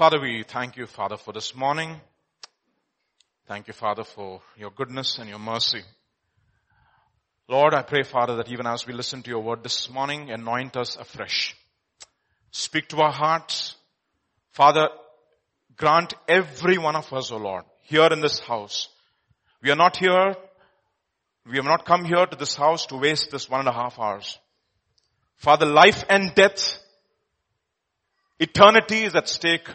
Father, we thank you, Father, for this morning. Thank you, Father, for your goodness and your mercy. Lord, I pray, Father, that even as we listen to your word this morning, anoint us afresh. Speak to our hearts. Father, grant every one of us, O oh Lord, here in this house. We are not here, we have not come here to this house to waste this one and a half hours. Father, life and death, eternity is at stake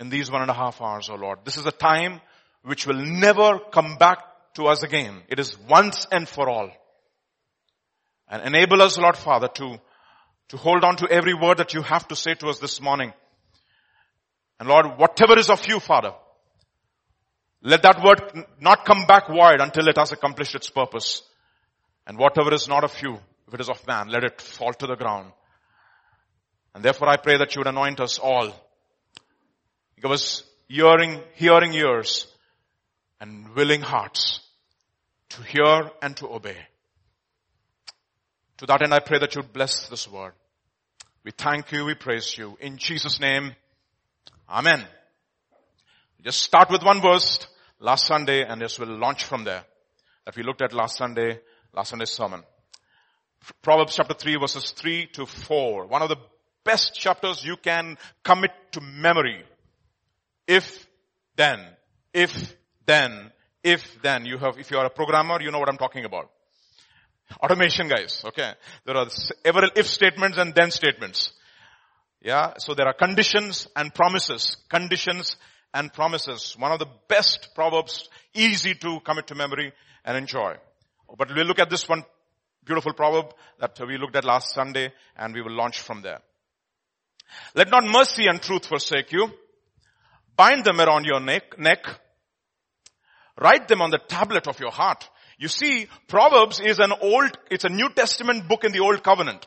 in these one and a half hours, O oh Lord. This is a time which will never come back to us again. It is once and for all. And enable us, Lord Father, to, to hold on to every word that you have to say to us this morning. And Lord, whatever is of you, Father, let that word not come back void until it has accomplished its purpose. And whatever is not of you, if it is of man, let it fall to the ground. And therefore I pray that you would anoint us all Us hearing, hearing ears and willing hearts to hear and to obey. To that end, I pray that you'd bless this word. We thank you, we praise you. In Jesus' name, Amen. Just start with one verse last Sunday and just will launch from there. That we looked at last Sunday, last Sunday's sermon. Proverbs chapter 3 verses 3 to 4. One of the best chapters you can commit to memory if then, if then, if then. You have, if you are a programmer, you know what I'm talking about. Automation guys, okay. There are several if statements and then statements. Yeah, so there are conditions and promises. Conditions and promises. One of the best proverbs, easy to commit to memory and enjoy. But we'll look at this one beautiful proverb that we looked at last Sunday and we will launch from there. Let not mercy and truth forsake you. Bind them around your neck, neck. Write them on the tablet of your heart. You see, Proverbs is an old, it's a New Testament book in the Old Covenant.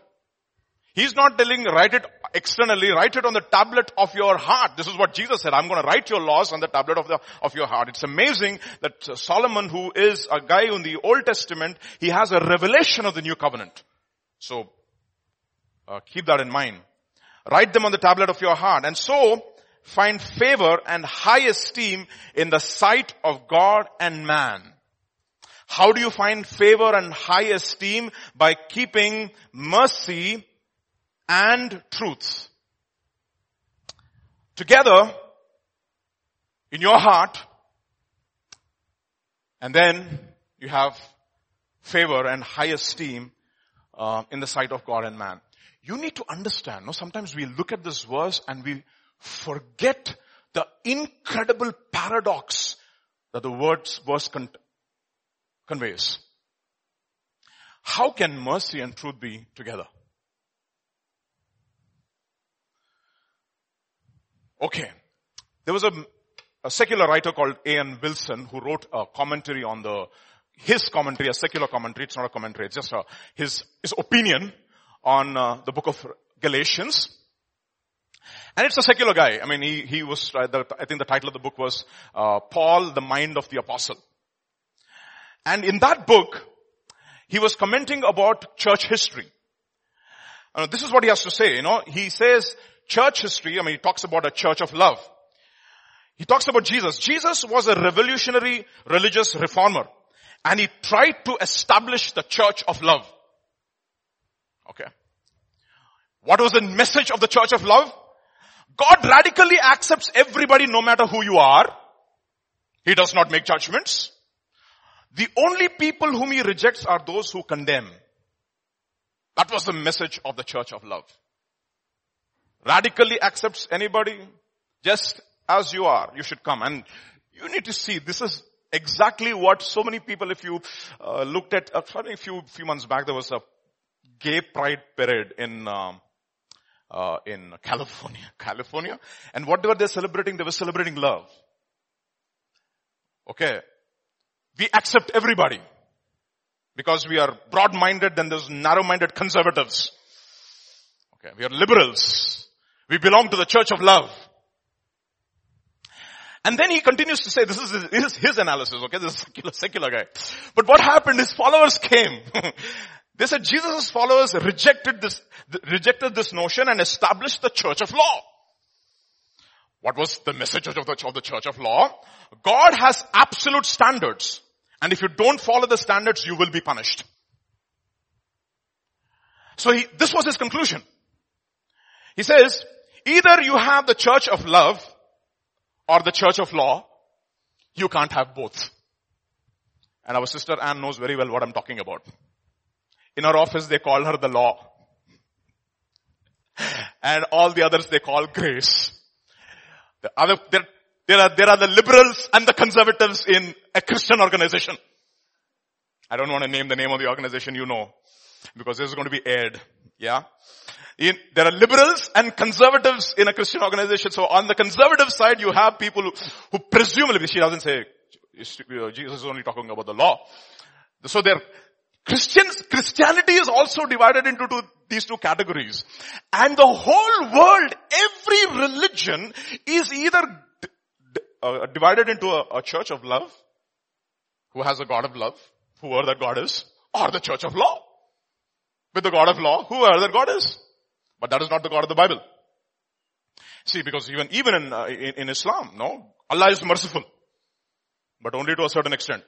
He's not telling write it externally, write it on the tablet of your heart. This is what Jesus said. I'm going to write your laws on the tablet of the, of your heart. It's amazing that Solomon, who is a guy in the Old Testament, he has a revelation of the new covenant. So, uh, keep that in mind. Write them on the tablet of your heart. And so, find favor and high esteem in the sight of God and man. How do you find favor and high esteem? By keeping mercy and truth. Together in your heart and then you have favor and high esteem uh, in the sight of God and man. You need to understand, no, sometimes we look at this verse and we forget the incredible paradox that the words verse con- conveys. How can mercy and truth be together? Okay. There was a, a secular writer called A.N. Wilson who wrote a commentary on the, his commentary, a secular commentary, it's not a commentary, it's just a, his, his opinion on uh, the book of Galatians. And it's a secular guy. I mean, he, he was, uh, I think the title of the book was, uh, Paul, the Mind of the Apostle. And in that book, he was commenting about church history. Uh, this is what he has to say, you know. He says church history, I mean, he talks about a church of love. He talks about Jesus. Jesus was a revolutionary religious reformer. And he tried to establish the church of love. Okay. What was the message of the church of love? God radically accepts everybody no matter who you are. He does not make judgments. The only people whom he rejects are those who condemn. That was the message of the church of love. Radically accepts anybody just as you are. You should come. And you need to see this is exactly what so many people, if you uh, looked at, uh, a few, few months back, there was a gay pride parade in um, uh, in California, California. And what were they celebrating? They were celebrating love. Okay. We accept everybody. Because we are broad-minded than those narrow-minded conservatives. Okay. We are liberals. We belong to the church of love. And then he continues to say, this is his, analysis, okay? This is a secular, secular guy. But what happened, his followers came. They said Jesus' followers rejected this, rejected this notion and established the church of law. What was the message of the, of the church of law? God has absolute standards. And if you don't follow the standards, you will be punished. So he, this was his conclusion. He says, either you have the church of love or the church of law. You can't have both. And our sister Anne knows very well what I'm talking about. In our office, they call her the law. And all the others they call grace. The other, there, there are, there are the liberals and the conservatives in a Christian organization. I don't want to name the name of the organization, you know, because this is going to be aired. Yeah. In, there are liberals and conservatives in a Christian organization. So on the conservative side, you have people who, who presumably, she doesn't say, Jesus is only talking about the law. So there, Christians, Christianity is also divided into two, these two categories. And the whole world, every religion is either d- d- uh, divided into a, a church of love, who has a God of love, whoever that God is, or the church of law. With the God of law, whoever that God is. But that is not the God of the Bible. See, because even, even in, uh, in, in Islam, no, Allah is merciful. But only to a certain extent.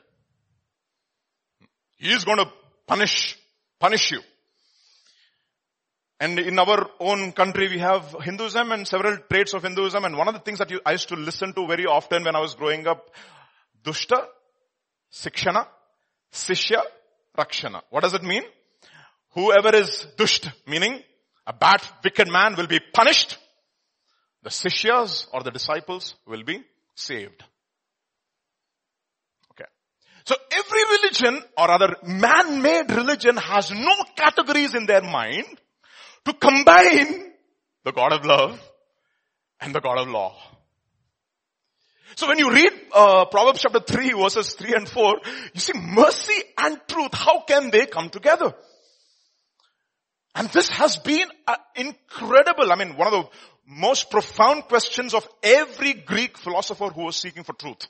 He is going to punish, punish you. And in our own country we have Hinduism and several traits of Hinduism and one of the things that you, I used to listen to very often when I was growing up, Dushta, Sikshana, Sishya, Rakshana. What does it mean? Whoever is Dusht, meaning a bad, wicked man will be punished. The Sishyas or the disciples will be saved. So every religion or other man-made religion has no categories in their mind to combine the God of love and the God of law. So when you read uh, Proverbs chapter 3 verses 3 and 4, you see mercy and truth, how can they come together? And this has been uh, incredible. I mean, one of the most profound questions of every Greek philosopher who was seeking for truth.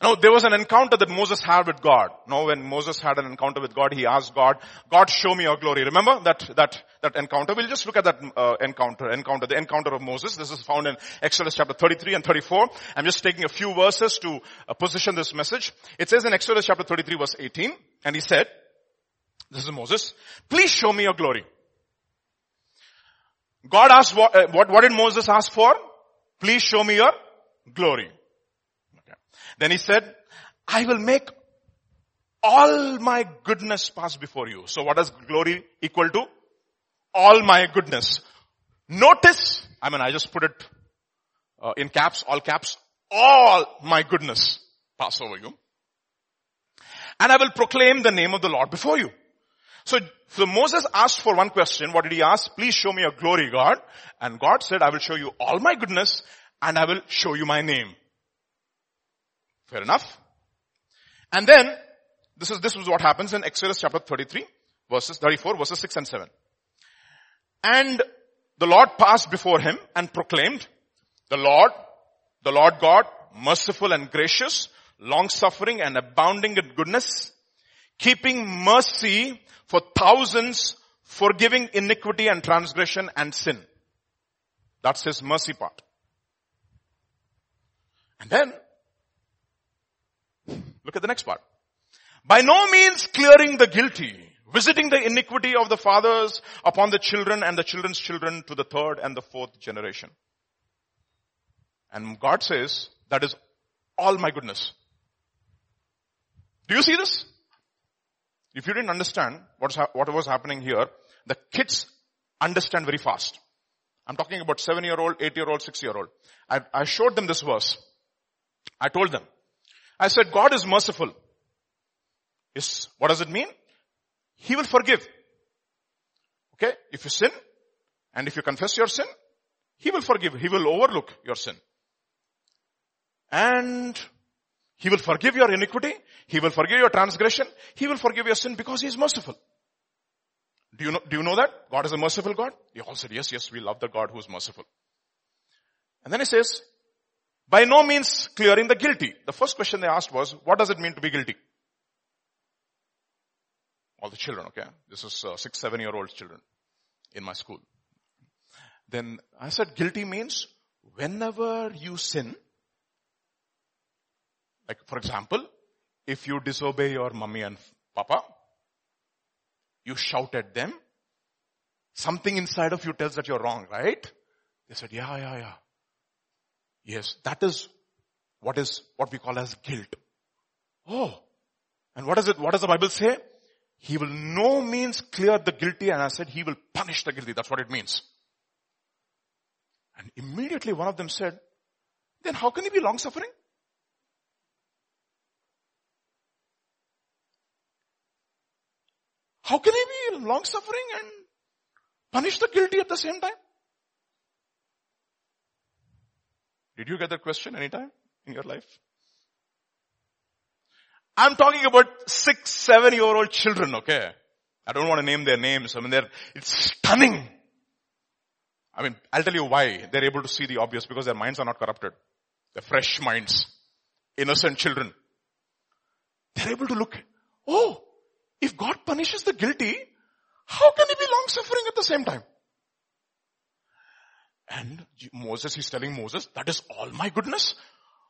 Now there was an encounter that Moses had with God. Now when Moses had an encounter with God, he asked God, God show me your glory. Remember that, that, that encounter? We'll just look at that uh, encounter, encounter, the encounter of Moses. This is found in Exodus chapter 33 and 34. I'm just taking a few verses to uh, position this message. It says in Exodus chapter 33 verse 18, and he said, this is Moses, please show me your glory. God asked what, uh, what, what did Moses ask for? Please show me your glory. Then he said, I will make all my goodness pass before you. So what does glory equal to? All my goodness. Notice, I mean I just put it uh, in caps, all caps, all my goodness pass over you. And I will proclaim the name of the Lord before you. So, so Moses asked for one question. What did he ask? Please show me your glory, God. And God said, I will show you all my goodness and I will show you my name. Fair enough. And then, this is, this is what happens in Exodus chapter 33, verses 34, verses 6 and 7. And the Lord passed before him and proclaimed, the Lord, the Lord God, merciful and gracious, long suffering and abounding in goodness, keeping mercy for thousands, forgiving iniquity and transgression and sin. That's his mercy part. And then Look at the next part. By no means clearing the guilty, visiting the iniquity of the fathers upon the children and the children's children to the third and the fourth generation. And God says, that is all my goodness. Do you see this? If you didn't understand ha- what was happening here, the kids understand very fast. I'm talking about seven year old, eight year old, six year old. I, I showed them this verse. I told them, I said, God is merciful. Is, what does it mean? He will forgive. Okay? If you sin, and if you confess your sin, He will forgive. He will overlook your sin. And He will forgive your iniquity. He will forgive your transgression. He will forgive your sin because He is merciful. Do you know, do you know that? God is a merciful God? They all said, yes, yes, we love the God who is merciful. And then He says, by no means clearing the guilty. The first question they asked was, what does it mean to be guilty? All the children, okay? This is uh, six, seven year old children in my school. Then I said guilty means whenever you sin, like for example, if you disobey your mommy and papa, you shout at them, something inside of you tells that you're wrong, right? They said, yeah, yeah, yeah. Yes, that is what is, what we call as guilt. Oh. And what is it, what does the Bible say? He will no means clear the guilty and I said he will punish the guilty. That's what it means. And immediately one of them said, then how can he be long suffering? How can he be long suffering and punish the guilty at the same time? Did you get that question anytime in your life? I'm talking about six, seven year old children, okay? I don't want to name their names. I mean, they're, it's stunning. I mean, I'll tell you why they're able to see the obvious because their minds are not corrupted. They're fresh minds. Innocent children. They're able to look, oh, if God punishes the guilty, how can he be long suffering at the same time? And Moses, he's telling Moses, that is all my goodness.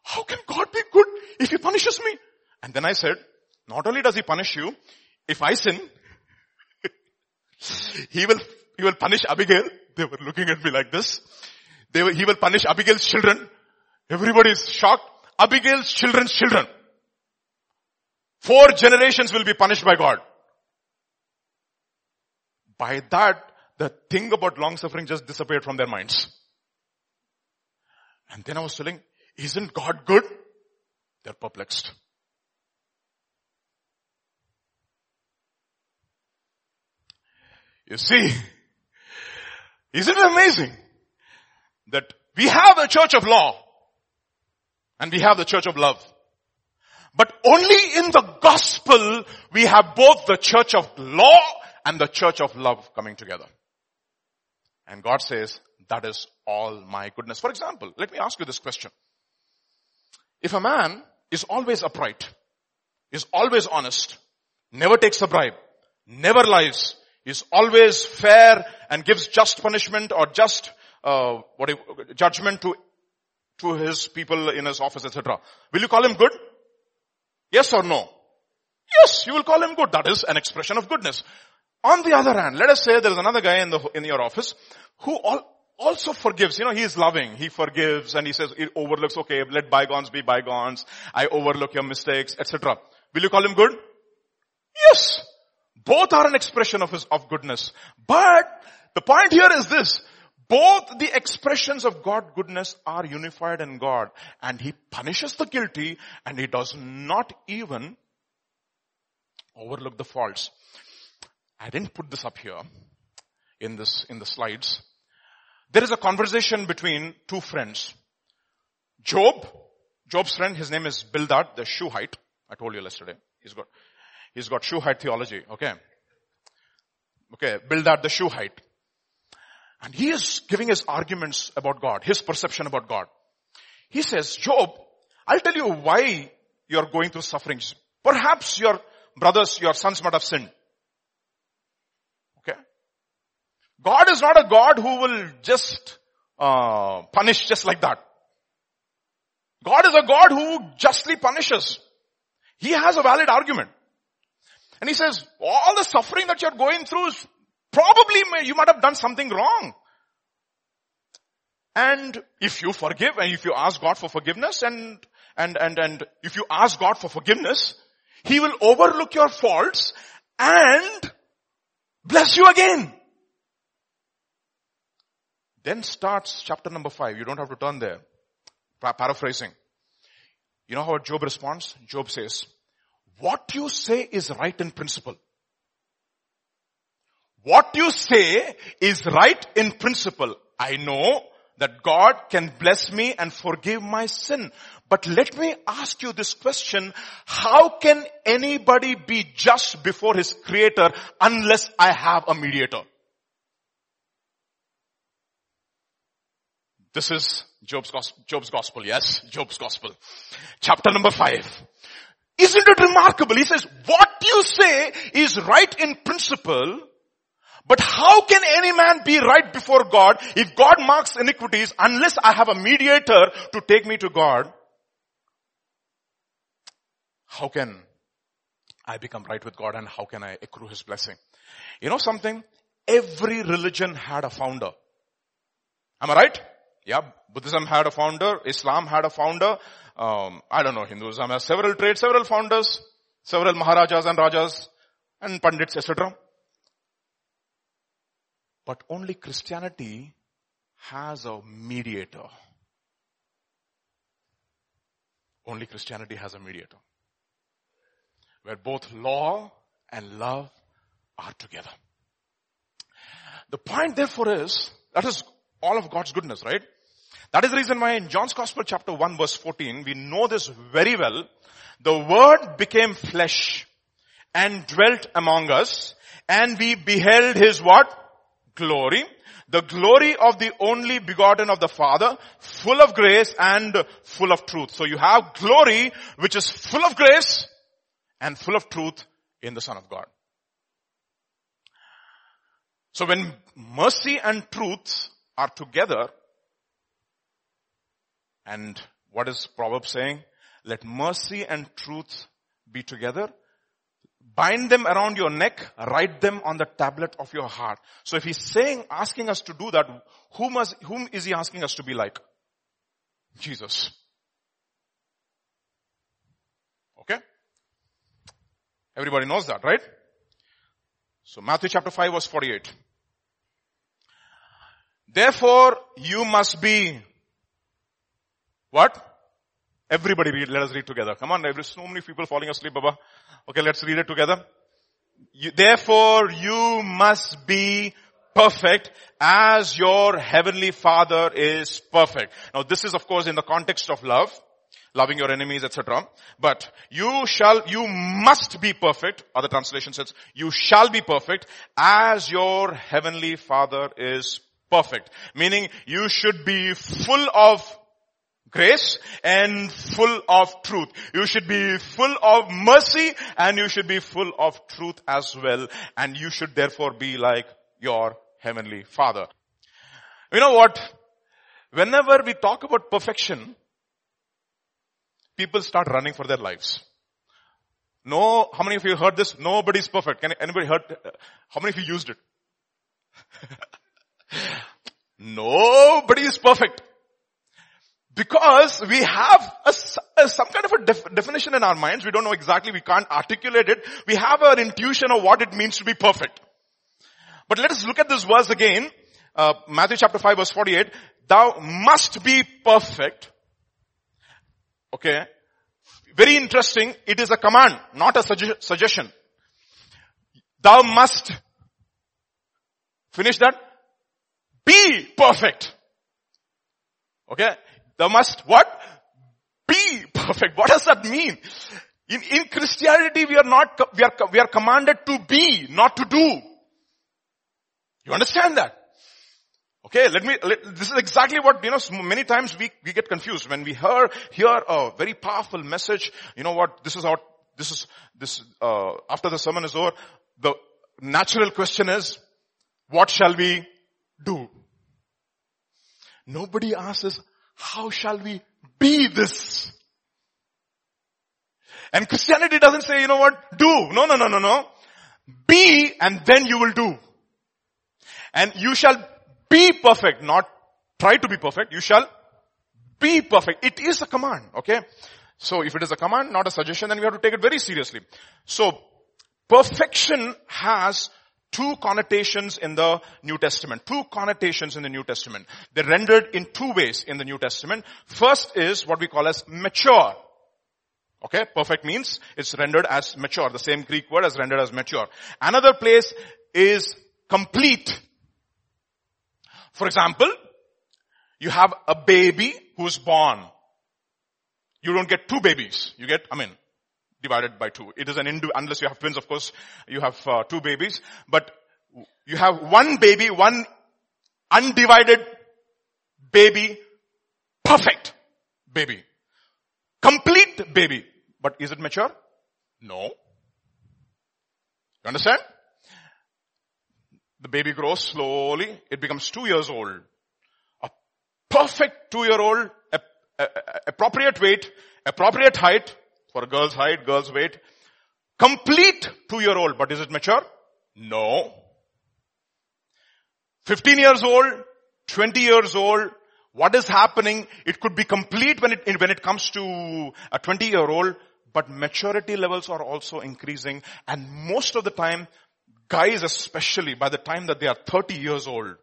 How can God be good if he punishes me? And then I said, not only does he punish you, if I sin, he will, he will punish Abigail. They were looking at me like this. They will, he will punish Abigail's children. Everybody is shocked. Abigail's children's children. Four generations will be punished by God. By that, the thing about long suffering just disappeared from their minds. And then I was telling, isn't God good? They're perplexed. You see, isn't it amazing that we have a church of law and we have the church of love. But only in the gospel we have both the church of law and the church of love coming together. And God says, that is all my goodness. For example, let me ask you this question. If a man is always upright, is always honest, never takes a bribe, never lies, is always fair and gives just punishment or just uh, what judgment to to his people in his office, etc. Will you call him good? Yes or no? Yes, you will call him good. That is an expression of goodness. On the other hand, let us say there is another guy in the in your office who all, also forgives. You know, he is loving. He forgives and he says, he overlooks, okay, let bygones be bygones. I overlook your mistakes, etc. Will you call him good? Yes. Both are an expression of his, of goodness. But the point here is this. Both the expressions of God goodness are unified in God and He punishes the guilty and He does not even overlook the faults. I didn't put this up here in this, in the slides. There is a conversation between two friends. Job, Job's friend, his name is Bildad, the Shuhite. I told you yesterday. He's got He's got Shuhite theology, okay? Okay, Bildad the Shuhite. And he is giving his arguments about God, his perception about God. He says, Job, I'll tell you why you're going through sufferings. Perhaps your brothers, your sons might have sinned. Okay? God is not a God who will just uh, punish just like that. God is a God who justly punishes. He has a valid argument. And he says, all the suffering that you're going through is probably you might have done something wrong. And if you forgive and if you ask God for forgiveness and, and, and, and if you ask God for forgiveness, He will overlook your faults and bless you again. Then starts chapter number five. You don't have to turn there. Paraphrasing. You know how Job responds? Job says, what you say is right in principle. What you say is right in principle. I know that God can bless me and forgive my sin. But let me ask you this question. How can anybody be just before his creator unless I have a mediator? This is Job's gospel, Job's gospel, yes? Job's gospel. Chapter number five. Isn't it remarkable? He says, what you say is right in principle, But how can any man be right before God if God marks iniquities unless I have a mediator to take me to God? How can I become right with God and how can I accrue His blessing? You know something? Every religion had a founder. Am I right? Yeah, Buddhism had a founder, Islam had a founder, um, I don't know, Hinduism has several trades, several founders, several Maharajas and Rajas and Pandits, etc. But only Christianity has a mediator. Only Christianity has a mediator. Where both law and love are together. The point therefore is, that is all of God's goodness, right? That is the reason why in John's Gospel chapter 1 verse 14, we know this very well. The word became flesh and dwelt among us and we beheld his what? glory, the glory of the only begotten of the Father, full of grace and full of truth. So you have glory which is full of grace and full of truth in the Son of God. So when mercy and truth are together, and what is Proverbs saying? Let mercy and truth be together bind them around your neck, write them on the tablet of your heart. So if he's saying, asking us to do that, whom, is, whom is he asking us to be like? Jesus. Okay? Everybody knows that, right? So Matthew chapter 5 verse 48. Therefore you must be what? Everybody read, let us read together. Come on, there's so many people falling asleep, Baba. Okay, let's read it together. You, therefore you must be perfect as your heavenly father is perfect. Now this is of course in the context of love, loving your enemies, etc. But you shall, you must be perfect. Other translation says, you shall be perfect as your heavenly father is perfect. Meaning you should be full of grace and full of truth. You should be full of mercy and you should be full of truth as well. And you should therefore be like your heavenly father. You know what? Whenever we talk about perfection, people start running for their lives. No, how many of you heard this? Nobody's perfect. Can anybody heard? Uh, how many of you used it? Nobody is perfect. Because we have a, a, some kind of a def, definition in our minds. We don't know exactly, we can't articulate it. We have an intuition of what it means to be perfect. But let us look at this verse again. Uh, Matthew chapter 5 verse 48. Thou must be perfect. Okay. Very interesting. It is a command, not a sugge- suggestion. Thou must finish that. Be perfect. Okay. Thou must what? Be perfect. What does that mean? In, in Christianity, we are not, we are, we are commanded to be, not to do. You understand that? Okay, let me, let, this is exactly what, you know, many times we, we get confused when we hear, hear a very powerful message, you know what, this is our, this is, this, uh, after the sermon is over, the natural question is, what shall we do? Nobody asks how shall we be this? And Christianity doesn't say, you know what, do. No, no, no, no, no. Be and then you will do. And you shall be perfect, not try to be perfect. You shall be perfect. It is a command, okay? So if it is a command, not a suggestion, then we have to take it very seriously. So perfection has two connotations in the New Testament. Two connotations in the New Testament. They're rendered in two ways in the New Testament. First is what we call as mature. Okay, perfect means it's rendered as mature. The same Greek word as rendered as mature. Another place is complete. For example, you have a baby who's born. You don't get two babies. You get, I mean, divided by two. It is an indu, unless you have twins, of course, you have uh, two babies, but you have one baby, one undivided baby, perfect baby. Complete baby. But is it mature? No. You understand? The baby grows slowly. It becomes two years old. A perfect two year old, a, appropriate weight, appropriate height for girl's height, girl's weight. Complete two year old, but is it mature? No. 15 years old, 20 years old, what is happening? It could be complete when it, when it comes to a 20 year old, but maturity levels are also increasing and most of the time, guys especially by the time that they are 30 years old,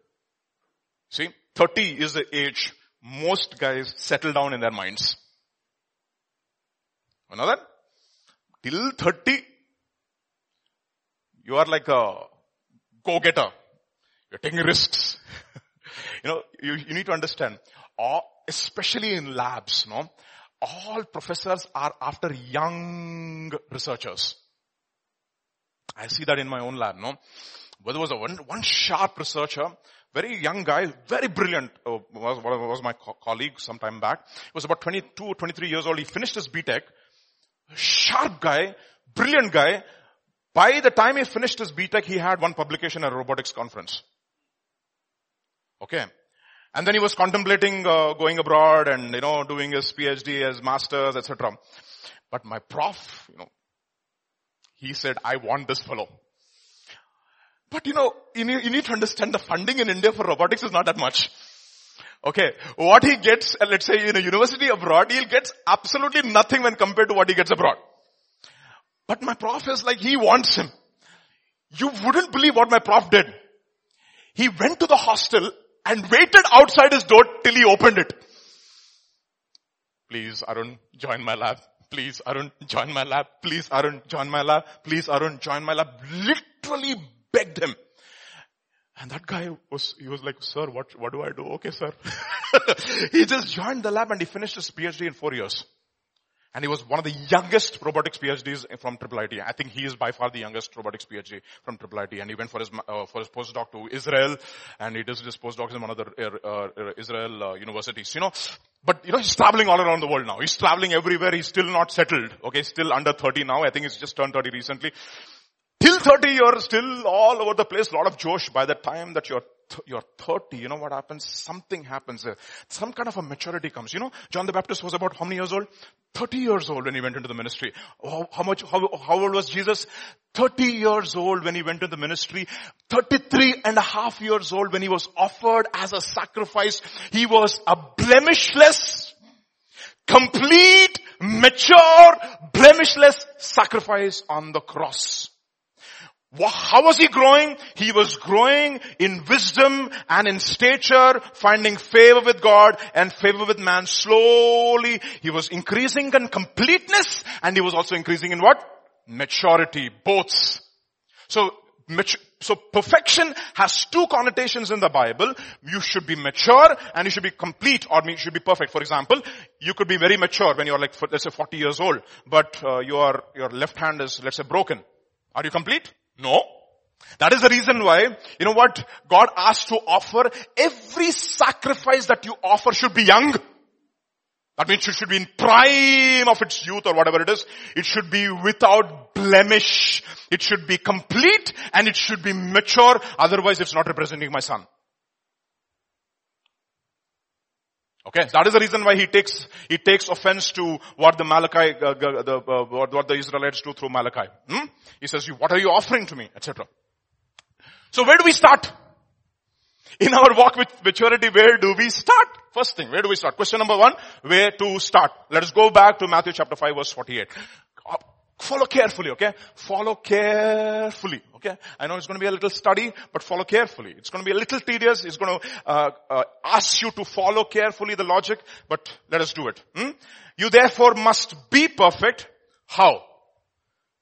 see, 30 is the age most guys settle down in their minds. That? Till 30, you are like a go-getter. You're taking risks. you know, you, you need to understand, all, especially in labs, no? All professors are after young researchers. I see that in my own lab, no? But there was a one, one sharp researcher, very young guy, very brilliant, uh, was, was my co- colleague some time back. He was about 22, 23 years old. He finished his BTech. Sharp guy, brilliant guy. By the time he finished his BTech, he had one publication at a robotics conference. Okay. And then he was contemplating uh, going abroad and, you know, doing his PhD, his master's, etc. But my prof, you know, he said, I want this fellow. But you know, you need, you need to understand the funding in India for robotics is not that much. Okay, what he gets, uh, let's say in a university abroad, he'll get absolutely nothing when compared to what he gets abroad. But my prof is like, he wants him. You wouldn't believe what my prof did. He went to the hostel and waited outside his door till he opened it. Please, Arun, join my lab. Please, Arun, join my lab. Please, Arun, join my lab. Please, Arun, join my lab. Literally begged him. And that guy was, he was like, sir, what, what do I do? Okay, sir. he just joined the lab and he finished his PhD in four years. And he was one of the youngest robotics PhDs from Triple IT. I think he is by far the youngest robotics PhD from Triple IT. And he went for his, uh, for his postdoc to Israel. And he does his postdocs in one of the uh, uh, Israel uh, universities, you know. But, you know, he's traveling all around the world now. He's traveling everywhere. He's still not settled. Okay, still under 30 now. I think he's just turned 30 recently. Till 30 you're still all over the place, a lot of Josh. By the time that you're you're 30, you know what happens? Something happens. Uh, some kind of a maturity comes. You know, John the Baptist was about how many years old? 30 years old when he went into the ministry. How, how much, how, how old was Jesus? 30 years old when he went into the ministry. 33 and a half years old when he was offered as a sacrifice. He was a blemishless, complete, mature, blemishless sacrifice on the cross. How was he growing? He was growing in wisdom and in stature, finding favor with God and favor with man. Slowly, he was increasing in completeness and he was also increasing in what? Maturity, both. So, so perfection has two connotations in the Bible. You should be mature and you should be complete or you should be perfect. For example, you could be very mature when you're like, let's say 40 years old, but uh, your, your left hand is, let's say broken. Are you complete? No. That is the reason why, you know what, God asked to offer, every sacrifice that you offer should be young. That means it should be in prime of its youth or whatever it is. It should be without blemish. It should be complete and it should be mature. Otherwise it's not representing my son. Okay, that is the reason why he takes he takes offense to what the Malachi, uh, the, uh, what, what, the Israelites do through Malachi. Hmm? He says, "What are you offering to me?" etc. So where do we start? In our walk with maturity, where do we start? First thing, where do we start? Question number one, where to start? Let us go back to Matthew chapter 5 verse 48. Follow carefully, okay? Follow carefully, okay? I know it's going to be a little study, but follow carefully. It's going to be a little tedious. It's going to uh, uh, ask you to follow carefully the logic, but let us do it. Hmm? You therefore must be perfect. How?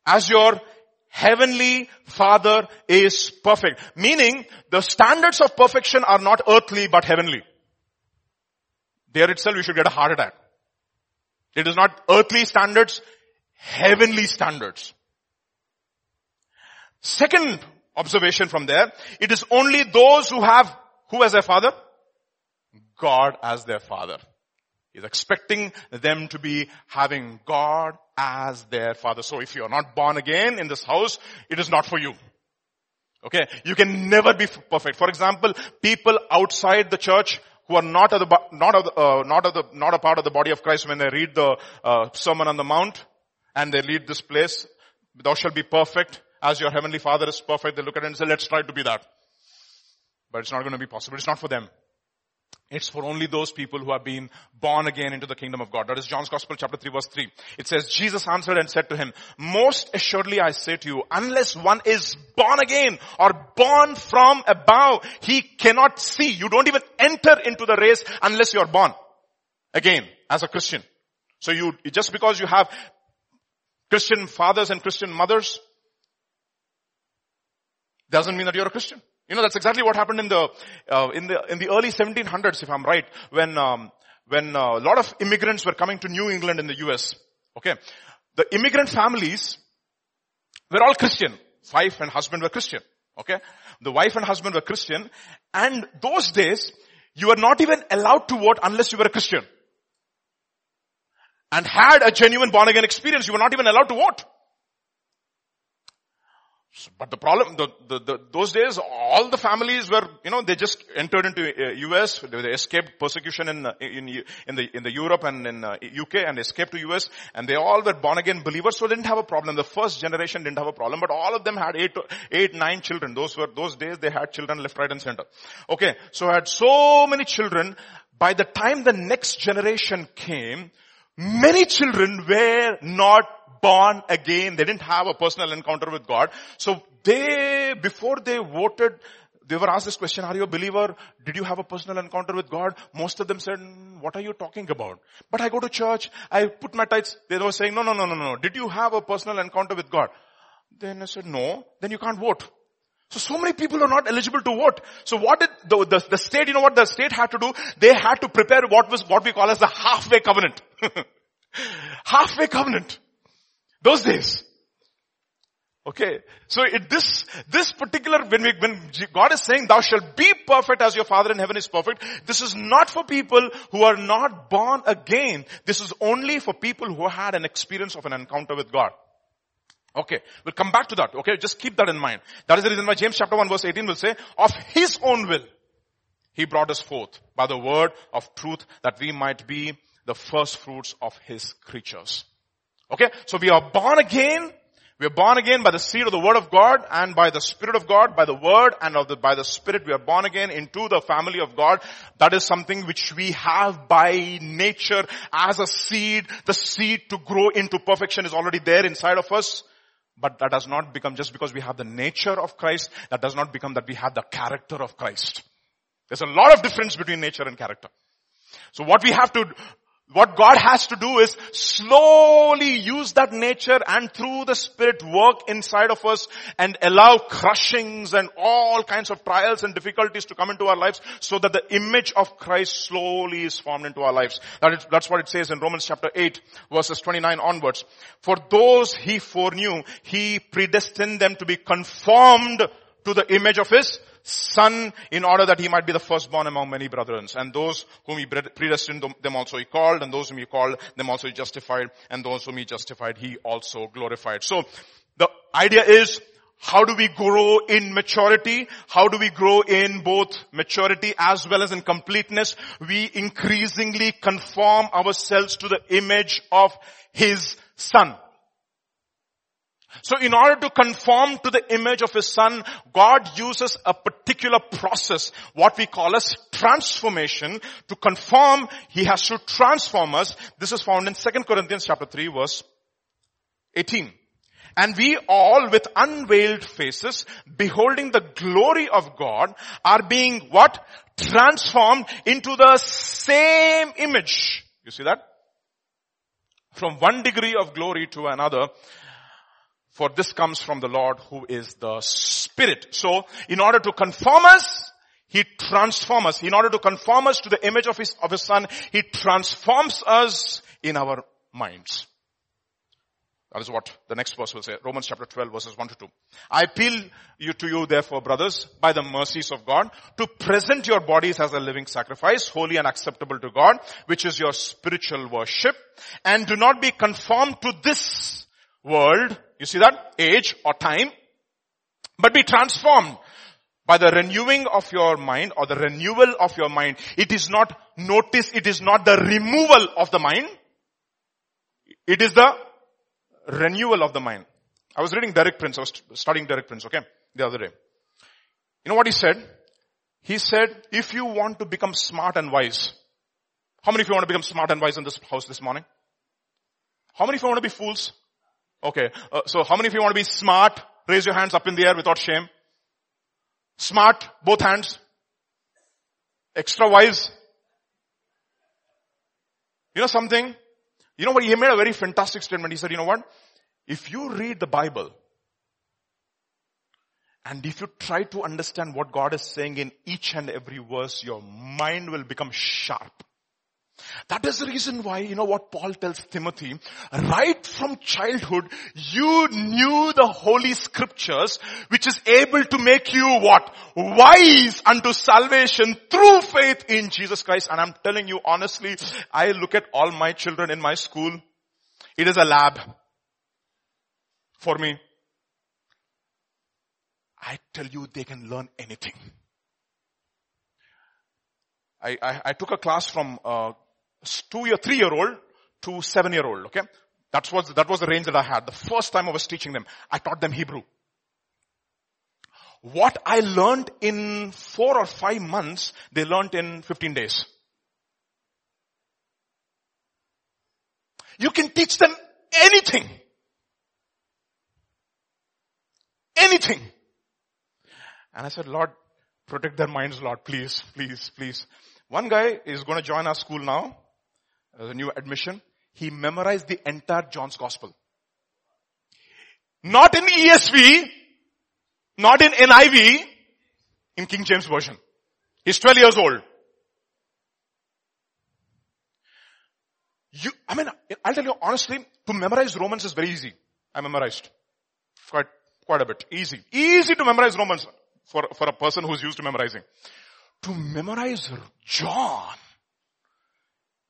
As your heavenly father is perfect. Meaning, the standards of perfection are not earthly, but heavenly. There itself, you should get a heart attack. It is not earthly standards, heavenly standards. Second observation from there, it is only those who have, who as their father? God as their father. He's expecting them to be having God as their father. So if you're not born again in this house, it is not for you. Okay. You can never be perfect. For example, people outside the church who are not of the, not of the, uh, not of the, not a part of the body of Christ when they read the uh, Sermon on the Mount and they lead this place, thou shalt be perfect as your heavenly father is perfect. They look at it and say, let's try to be that. But it's not going to be possible. It's not for them. It's for only those people who have been born again into the kingdom of God. That is John's Gospel chapter 3 verse 3. It says, Jesus answered and said to him, most assuredly I say to you, unless one is born again or born from above, he cannot see. You don't even enter into the race unless you're born again as a Christian. So you, just because you have Christian fathers and Christian mothers, doesn't mean that you're a Christian. You know, that's exactly what happened in the, uh, in the, in the early 1700s, if I'm right, when, um, when uh, a lot of immigrants were coming to New England in the US. Okay. The immigrant families were all Christian. Wife and husband were Christian. Okay. The wife and husband were Christian. And those days, you were not even allowed to vote unless you were a Christian. And had a genuine born again experience. You were not even allowed to vote. But the problem, the, the, the, those days, all the families were, you know, they just entered into uh, US, they, escaped persecution in, in, in the, in the Europe and in uh, UK and escaped to US and they all were born again believers so didn't have a problem. The first generation didn't have a problem but all of them had eight, eight, nine children. Those were, those days they had children left, right and center. Okay, so had so many children, by the time the next generation came, many children were not born again. They didn't have a personal encounter with God. So they, before they voted, they were asked this question, are you a believer? Did you have a personal encounter with God? Most of them said, what are you talking about? But I go to church, I put my tithes. They were saying, no, no, no, no, no. Did you have a personal encounter with God? Then I said, no. Then you can't vote. So, so many people are not eligible to vote. So what did the, the, the state, you know what the state had to do? They had to prepare what was, what we call as the halfway covenant. halfway covenant. Those days. Okay. So it, this, this particular, when we, when God is saying thou shalt be perfect as your father in heaven is perfect, this is not for people who are not born again. This is only for people who had an experience of an encounter with God. Okay. We'll come back to that. Okay. Just keep that in mind. That is the reason why James chapter 1 verse 18 will say, of his own will, he brought us forth by the word of truth that we might be the first fruits of his creatures. Okay? So we are born again. We are born again by the seed of the word of God and by the spirit of God, by the word and of the, by the spirit we are born again into the family of God. That is something which we have by nature as a seed. The seed to grow into perfection is already there inside of us. But that does not become just because we have the nature of Christ, that does not become that we have the character of Christ. There's a lot of difference between nature and character. So what we have to what God has to do is slowly use that nature and through the Spirit work inside of us and allow crushings and all kinds of trials and difficulties to come into our lives so that the image of Christ slowly is formed into our lives. That is, that's what it says in Romans chapter 8 verses 29 onwards. For those he foreknew, he predestined them to be conformed to the image of his son in order that he might be the firstborn among many brethren. And those whom he predestined, them also he called, and those whom he called, them also he justified, and those whom he justified, he also glorified. So, the idea is, how do we grow in maturity? How do we grow in both maturity as well as in completeness? We increasingly conform ourselves to the image of His Son. So in order to conform to the image of His Son, God uses a particular process, what we call as transformation. To conform, He has to transform us. This is found in 2 Corinthians chapter 3 verse 18. And we all with unveiled faces, beholding the glory of God, are being what? Transformed into the same image. You see that? From one degree of glory to another. For this comes from the Lord who is the Spirit. So, in order to conform us, He transforms us. In order to conform us to the image of His, of His Son, He transforms us in our minds. That is what the next verse will say. Romans chapter 12 verses 1 to 2. I appeal you to you therefore brothers, by the mercies of God, to present your bodies as a living sacrifice, holy and acceptable to God, which is your spiritual worship. And do not be conformed to this world, you see that? Age or time. But be transformed by the renewing of your mind or the renewal of your mind. It is not, notice, it is not the removal of the mind. It is the renewal of the mind. I was reading Derek Prince, I was studying Derek Prince, okay, the other day. You know what he said? He said, if you want to become smart and wise, how many of you want to become smart and wise in this house this morning? How many of you want to be fools? Okay, uh, so how many of you want to be smart? Raise your hands up in the air without shame. Smart, both hands. Extra wise. You know something? You know what? He made a very fantastic statement. He said, you know what? If you read the Bible, and if you try to understand what God is saying in each and every verse, your mind will become sharp. That is the reason why, you know what Paul tells Timothy, right from childhood, you knew the holy scriptures, which is able to make you what? Wise unto salvation through faith in Jesus Christ. And I'm telling you honestly, I look at all my children in my school. It is a lab for me. I tell you, they can learn anything. I, I, I took a class from uh, two year, three year old to seven year old, okay? That was, that was the range that I had. The first time I was teaching them, I taught them Hebrew. What I learned in four or five months, they learned in 15 days. You can teach them anything. Anything. And I said, Lord, protect their minds, Lord, please, please, please. One guy is going to join our school now as a new admission. He memorized the entire John's Gospel. Not in ESV, not in NIV, in King James Version. He's 12 years old. You, I mean, I'll tell you honestly, to memorize Romans is very easy. I memorized. Quite, quite a bit. Easy. Easy to memorize Romans for, for a person who's used to memorizing. To memorize John,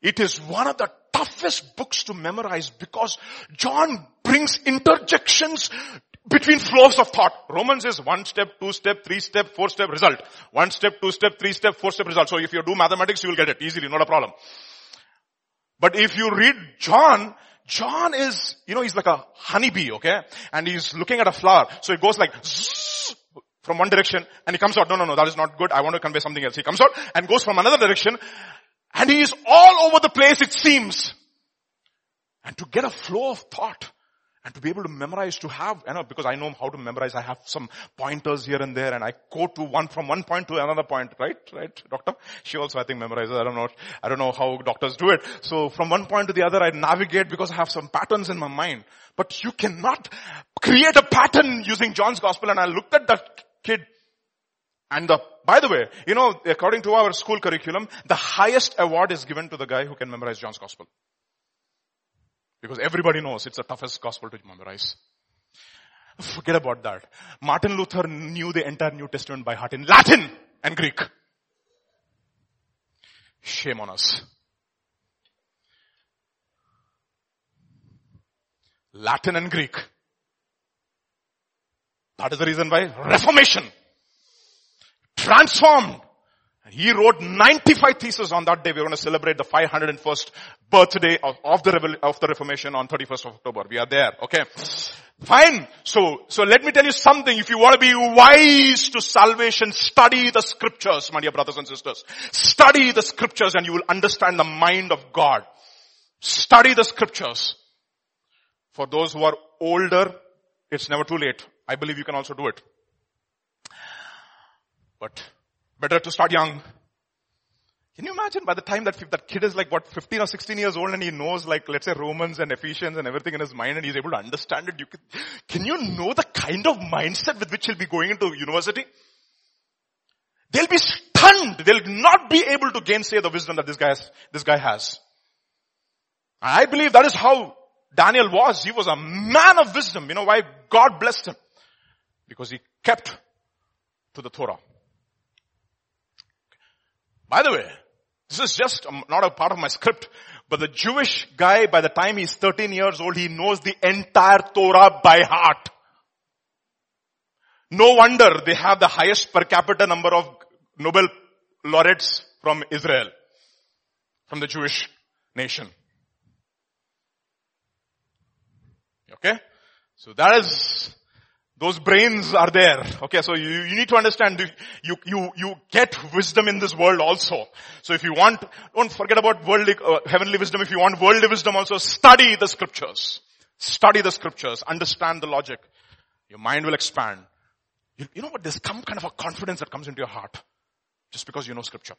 it is one of the toughest books to memorize because John brings interjections between flows of thought. Romans is one step, two step, three step, four step result. One step, two step, three step, four step result. So if you do mathematics, you will get it easily, not a problem. But if you read John, John is, you know, he's like a honeybee, okay? And he's looking at a flower. So it goes like zzz, from one direction and he comes out, no, no, no, that is not good. I want to convey something else. He comes out and goes from another direction and he is all over the place it seems. And to get a flow of thought and to be able to memorize, to have, you know, because I know how to memorize, I have some pointers here and there and I go to one, from one point to another point, right? Right, doctor? She also, I think, memorizes. I don't know, I don't know how doctors do it. So from one point to the other, I navigate because I have some patterns in my mind. But you cannot create a pattern using John's gospel and I looked at that kid. And the, by the way, you know, according to our school curriculum, the highest award is given to the guy who can memorize John's gospel. Because everybody knows it's the toughest gospel to memorize. Forget about that. Martin Luther knew the entire New Testament by heart in Latin and Greek. Shame on us. Latin and Greek. That is the reason why Reformation. Transformed. He wrote 95 theses on that day. We're going to celebrate the 501st birthday of, of, the, of the Reformation on 31st of October. We are there. Okay. Fine. So, so let me tell you something. If you want to be wise to salvation, study the scriptures, my dear brothers and sisters. Study the scriptures and you will understand the mind of God. Study the scriptures. For those who are older, it's never too late. I believe you can also do it. But better to start young. Can you imagine by the time that, that kid is like what, 15 or 16 years old and he knows like, let's say Romans and Ephesians and everything in his mind and he's able to understand it. You can, can you know the kind of mindset with which he'll be going into university? They'll be stunned. They'll not be able to gainsay the wisdom that this guy has, this guy has. I believe that is how Daniel was. He was a man of wisdom. You know why God blessed him? Because he kept to the Torah. By the way, this is just um, not a part of my script, but the Jewish guy, by the time he's 13 years old, he knows the entire Torah by heart. No wonder they have the highest per capita number of Nobel laureates from Israel, from the Jewish nation. Okay? So that is, those brains are there. Okay, so you, you need to understand, you, you, you get wisdom in this world also. So if you want, don't forget about worldly, uh, heavenly wisdom. If you want worldly wisdom also, study the scriptures. Study the scriptures. Understand the logic. Your mind will expand. You, you know what? There's some kind of a confidence that comes into your heart. Just because you know scripture.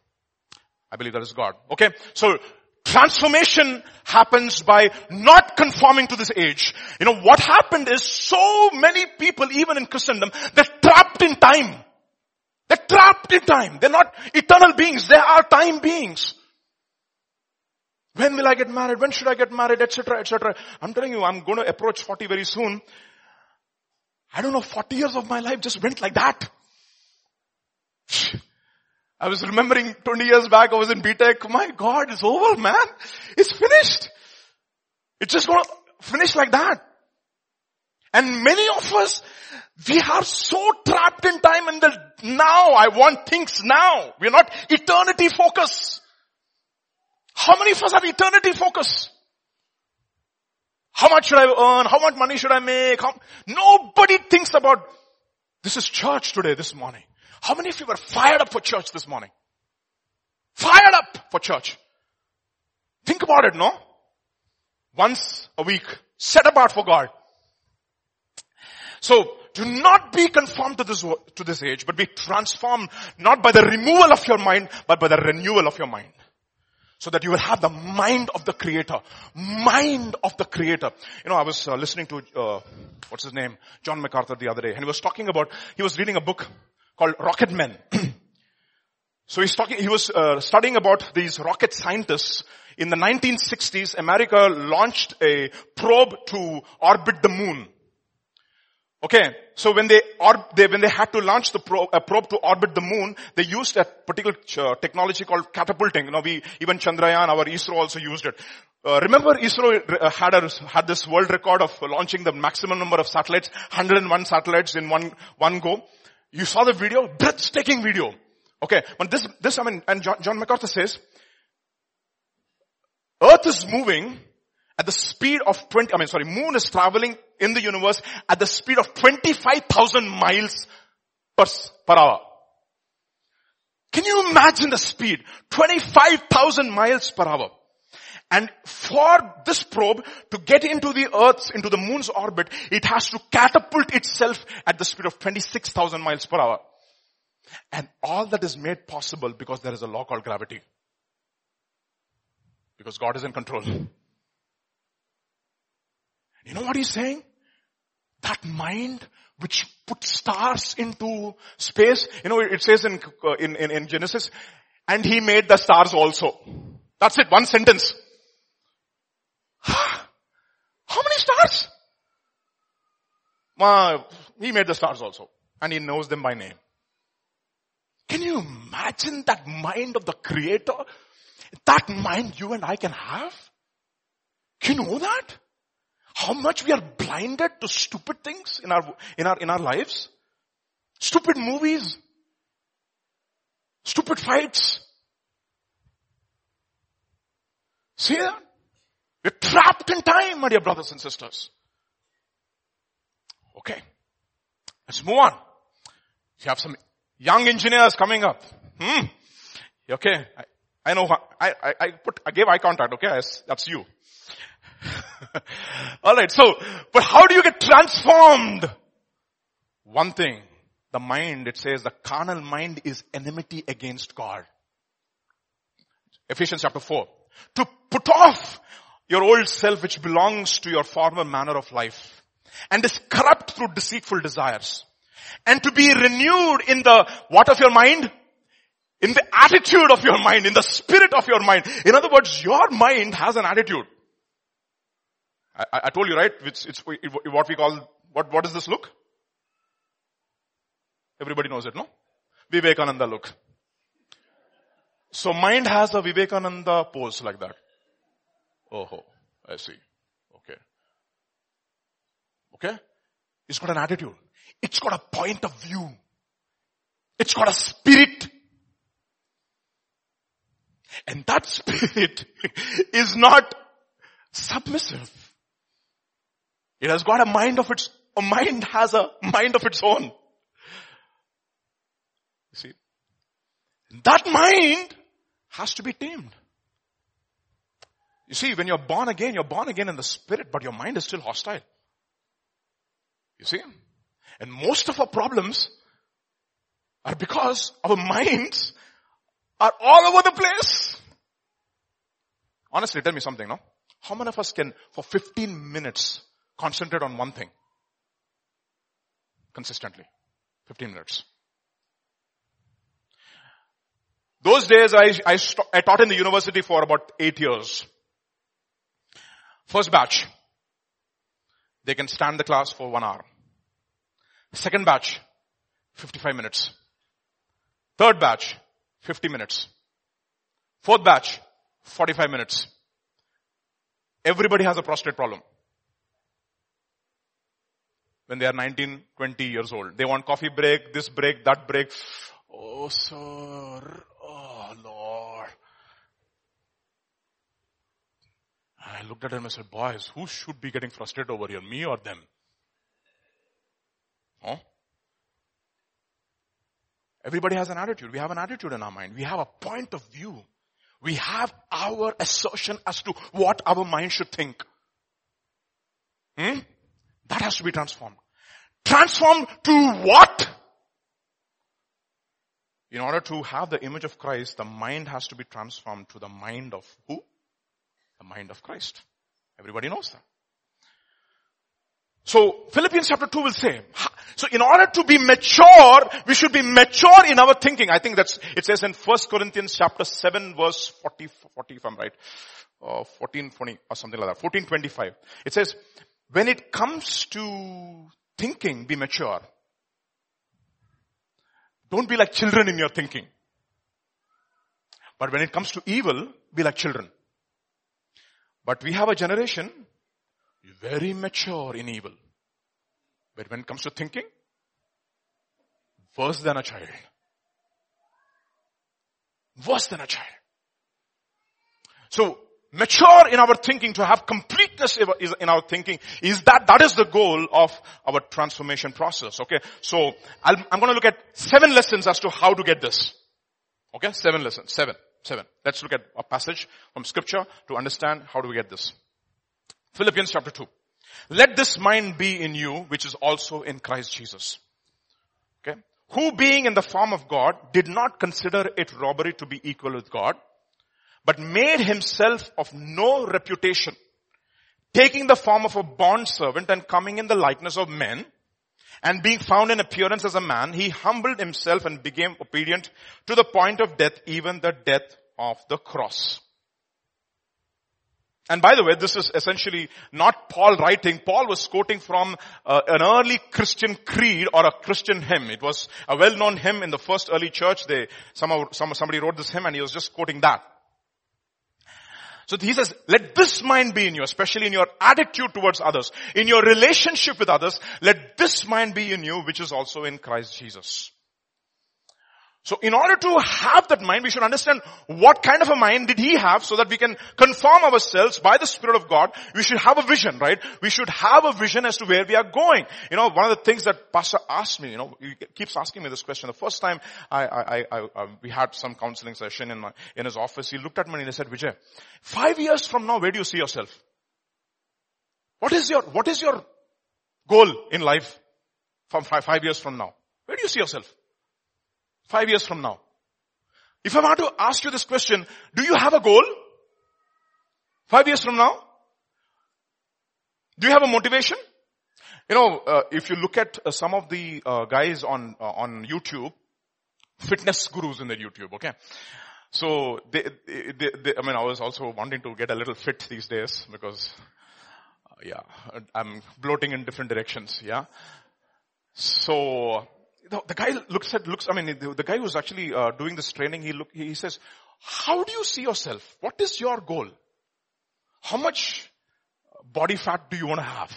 I believe that is God. Okay? So, transformation happens by not conforming to this age. You know, what happened is so many people, even in Christendom, they're trapped in time. They're trapped in time. They're not eternal beings. They are time beings. When will I get married? When should I get married? Etc. Etc. I'm telling you, I'm going to approach 40 very soon. I don't know, 40 years of my life just went like that. I was remembering 20 years back, I was in BTech. My God, it's over, man. It's finished. It's just gonna finish like that. And many of us, we are so trapped in time and the now. I want things now. We're not eternity focus. How many of us are eternity focus? How much should I earn? How much money should I make? How, nobody thinks about, this is church today, this morning. How many of you were fired up for church this morning? Fired up for church. Think about it, no? Once a week, set apart for God. So, do not be conformed to this, to this age, but be transformed not by the removal of your mind, but by the renewal of your mind. So that you will have the mind of the creator. Mind of the creator. You know, I was uh, listening to, uh, what's his name? John MacArthur the other day, and he was talking about, he was reading a book called Rocket Men. so he's talking, he was uh, studying about these rocket scientists. In the 1960s, America launched a probe to orbit the moon. Okay, so when they, they, when they had to launch the probe, a probe to orbit the moon, they used a particular uh, technology called catapulting. You know, we, even Chandrayaan, our ISRO also used it. Uh, remember ISRO uh, had a, had this world record of launching the maximum number of satellites, 101 satellites in one, one go. You saw the video? Breathtaking video. Okay, but this, this, I mean, and John, John MacArthur says, Earth is moving at the speed of 20, I mean sorry, moon is traveling in the universe at the speed of 25,000 miles per, per hour. Can you imagine the speed? 25,000 miles per hour. And for this probe to get into the earth's, into the moon's orbit, it has to catapult itself at the speed of 26,000 miles per hour. And all that is made possible because there is a law called gravity. Because God is in control. You know what he's saying? That mind which put stars into space, you know, it says uh, in, in, in Genesis, and he made the stars also. That's it, one sentence. How many stars? He made the stars also. And he knows them by name. Can you imagine that mind of the creator? That mind you and I can have? Can you know that? How much we are blinded to stupid things in our, in our, in our lives? Stupid movies. Stupid fights. See that? We're trapped in time, my dear brothers and sisters. Okay. Let's move on. You have some young engineers coming up. Hmm. Okay. I, I know, I, I, I put, I gave eye contact, okay? That's you. Alright, so, but how do you get transformed? One thing, the mind, it says the carnal mind is enmity against God. Ephesians chapter 4. To put off your old self which belongs to your former manner of life and is corrupt through deceitful desires and to be renewed in the what of your mind? In the attitude of your mind, in the spirit of your mind. In other words, your mind has an attitude. I, I told you, right? It's, it's what we call, what, what does this look? Everybody knows it, no? Vivekananda look. So mind has a Vivekananda pose like that. Oh, I see. Okay. Okay? It's got an attitude. It's got a point of view. It's got a spirit. And that spirit is not submissive. It has got a mind of its, a mind has a mind of its own. You see? That mind has to be tamed. You see, when you're born again, you're born again in the spirit, but your mind is still hostile. You see? And most of our problems are because our minds are all over the place. Honestly, tell me something, no? How many of us can, for 15 minutes, concentrate on one thing? Consistently. 15 minutes. Those days I, I, I taught in the university for about eight years. First batch, they can stand the class for one hour. Second batch, 55 minutes. Third batch, 50 minutes. Fourth batch, 45 minutes. Everybody has a prostate problem. When they are 19, 20 years old. They want coffee break, this break, that break. Oh, sir. Oh, Lord. I looked at them and said, boys, who should be getting frustrated over here, me or them? Huh? Everybody has an attitude. We have an attitude in our mind. We have a point of view. We have our assertion as to what our mind should think. Hmm? That has to be transformed. Transformed to what? In order to have the image of Christ, the mind has to be transformed to the mind of who? The mind of Christ. Everybody knows that. So Philippians chapter 2 will say, so in order to be mature, we should be mature in our thinking. I think that's, it says in 1 Corinthians chapter 7 verse 40, 40 if I'm right, uh, 14, 20 or something like that, 14, 25. It says, when it comes to thinking, be mature. Don't be like children in your thinking. But when it comes to evil, be like children. But we have a generation very mature in evil. But when it comes to thinking, worse than a child. Worse than a child. So, mature in our thinking, to have completeness in our thinking, is that, that is the goal of our transformation process, okay? So, i am going to look at seven lessons as to how to get this. Okay? Seven lessons. Seven. Seven. Let's look at a passage from scripture to understand how do we get this. Philippians chapter 2. Let this mind be in you, which is also in Christ Jesus. Okay. Who being in the form of God did not consider it robbery to be equal with God, but made himself of no reputation, taking the form of a bond servant and coming in the likeness of men, and being found in appearance as a man, he humbled himself and became obedient to the point of death, even the death of the cross. And by the way, this is essentially not Paul writing. Paul was quoting from uh, an early Christian creed or a Christian hymn. It was a well-known hymn in the first early church. They, somehow, some, somebody wrote this hymn and he was just quoting that. So he says, let this mind be in you, especially in your attitude towards others, in your relationship with others, let this mind be in you, which is also in Christ Jesus. So in order to have that mind, we should understand what kind of a mind did he have so that we can conform ourselves by the Spirit of God. We should have a vision, right? We should have a vision as to where we are going. You know, one of the things that Pastor asked me, you know, he keeps asking me this question. The first time I, I, I, I uh, we had some counseling session in my, in his office, he looked at me and he said, Vijay, five years from now, where do you see yourself? What is your, what is your goal in life from five, five years from now? Where do you see yourself? Five years from now. If I were to ask you this question, do you have a goal? Five years from now? Do you have a motivation? You know, uh, if you look at uh, some of the uh, guys on uh, on YouTube, fitness gurus in the YouTube, okay? So they, they, they, I mean, I was also wanting to get a little fit these days because, uh, yeah, I'm bloating in different directions, yeah. So the, the guy looks at, looks, I mean, the, the guy who's actually uh, doing this training, he look, he says, how do you see yourself? What is your goal? How much body fat do you want to have?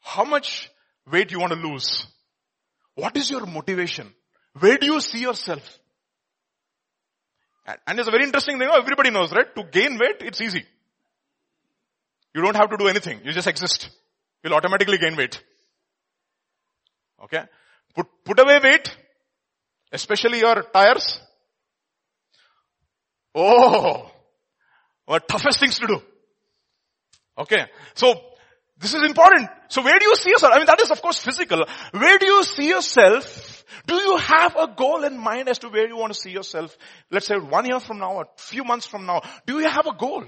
How much weight you want to lose? What is your motivation? Where do you see yourself? And, and it's a very interesting thing. Everybody knows, right? To gain weight, it's easy. You don't have to do anything. You just exist. You'll automatically gain weight. Okay? Put, put away weight, especially your tires. Oh, what toughest things to do. Okay. So, this is important. So where do you see yourself? I mean, that is of course physical. Where do you see yourself? Do you have a goal in mind as to where you want to see yourself? Let's say one year from now, a few months from now. Do you have a goal?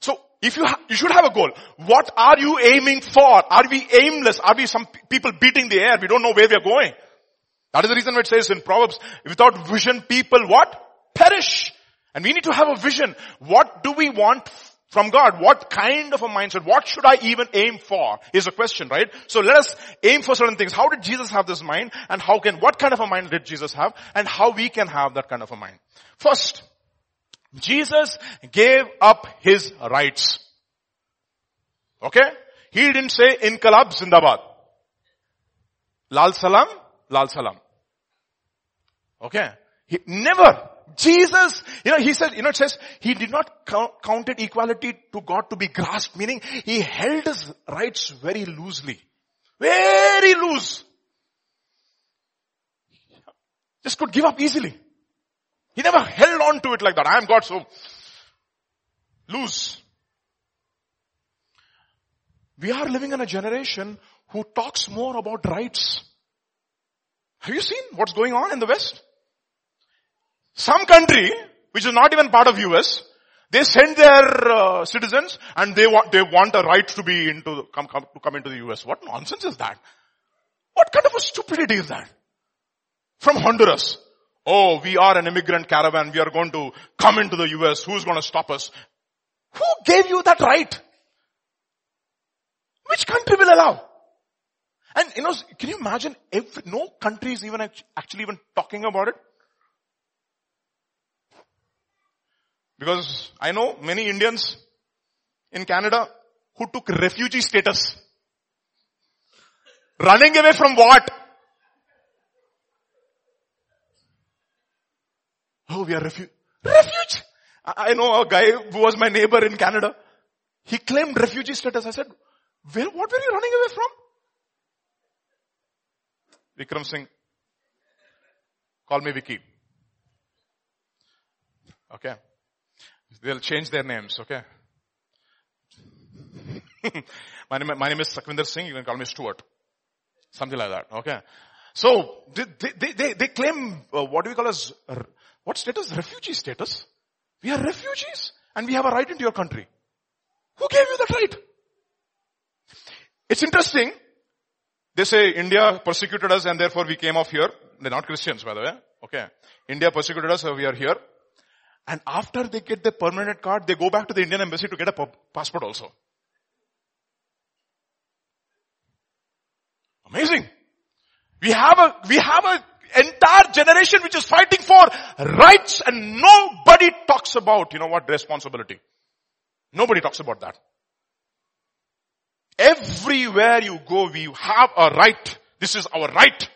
So if you ha- you should have a goal. What are you aiming for? Are we aimless? Are we some people beating the air? We don't know where we are going. That is the reason why it says in Proverbs, without vision people what? Perish. And we need to have a vision. What do we want from God? What kind of a mindset? What should I even aim for? Is a question, right? So let us aim for certain things. How did Jesus have this mind? And how can, what kind of a mind did Jesus have? And how we can have that kind of a mind. First, Jesus gave up his rights. Okay? He didn't say Inqilab Zindabad. Lal Salam, Lal Salam. Okay? He never. Jesus, you know, he said, you know, it says, he did not count, counted equality to God to be grasped, meaning he held his rights very loosely. Very loose. Just could give up easily. He never held on to it like that. I am God, so loose. We are living in a generation who talks more about rights. Have you seen what's going on in the West? Some country, which is not even part of US, they send their uh, citizens and they want, they want a right to be into, come, come, to come into the US. What nonsense is that? What kind of a stupidity is that? From Honduras. Oh, we are an immigrant caravan. We are going to come into the US. Who's going to stop us? Who gave you that right? Which country will allow? And you know, can you imagine if no country is even actually even talking about it? Because I know many Indians in Canada who took refugee status. Running away from what? Oh, we are refuge. Refuge! I know a guy who was my neighbor in Canada. He claimed refugee status. I said, where, what were you running away from? Vikram Singh. Call me Vicky. Okay. They'll change their names, okay? my, name, my name is Sukhwinder Singh. You can call me Stuart. Something like that, okay? So, they, they, they, they claim, uh, what do we call as what status? Refugee status. We are refugees and we have a right into your country. Who gave you that right? It's interesting. They say India persecuted us and therefore we came off here. They're not Christians by the way. Okay. India persecuted us so we are here. And after they get the permanent card, they go back to the Indian embassy to get a passport also. Amazing. We have a, we have a entire generation which is fighting for rights and nobody talks about, you know what, responsibility. Nobody talks about that. Everywhere you go, we have a right. This is our right.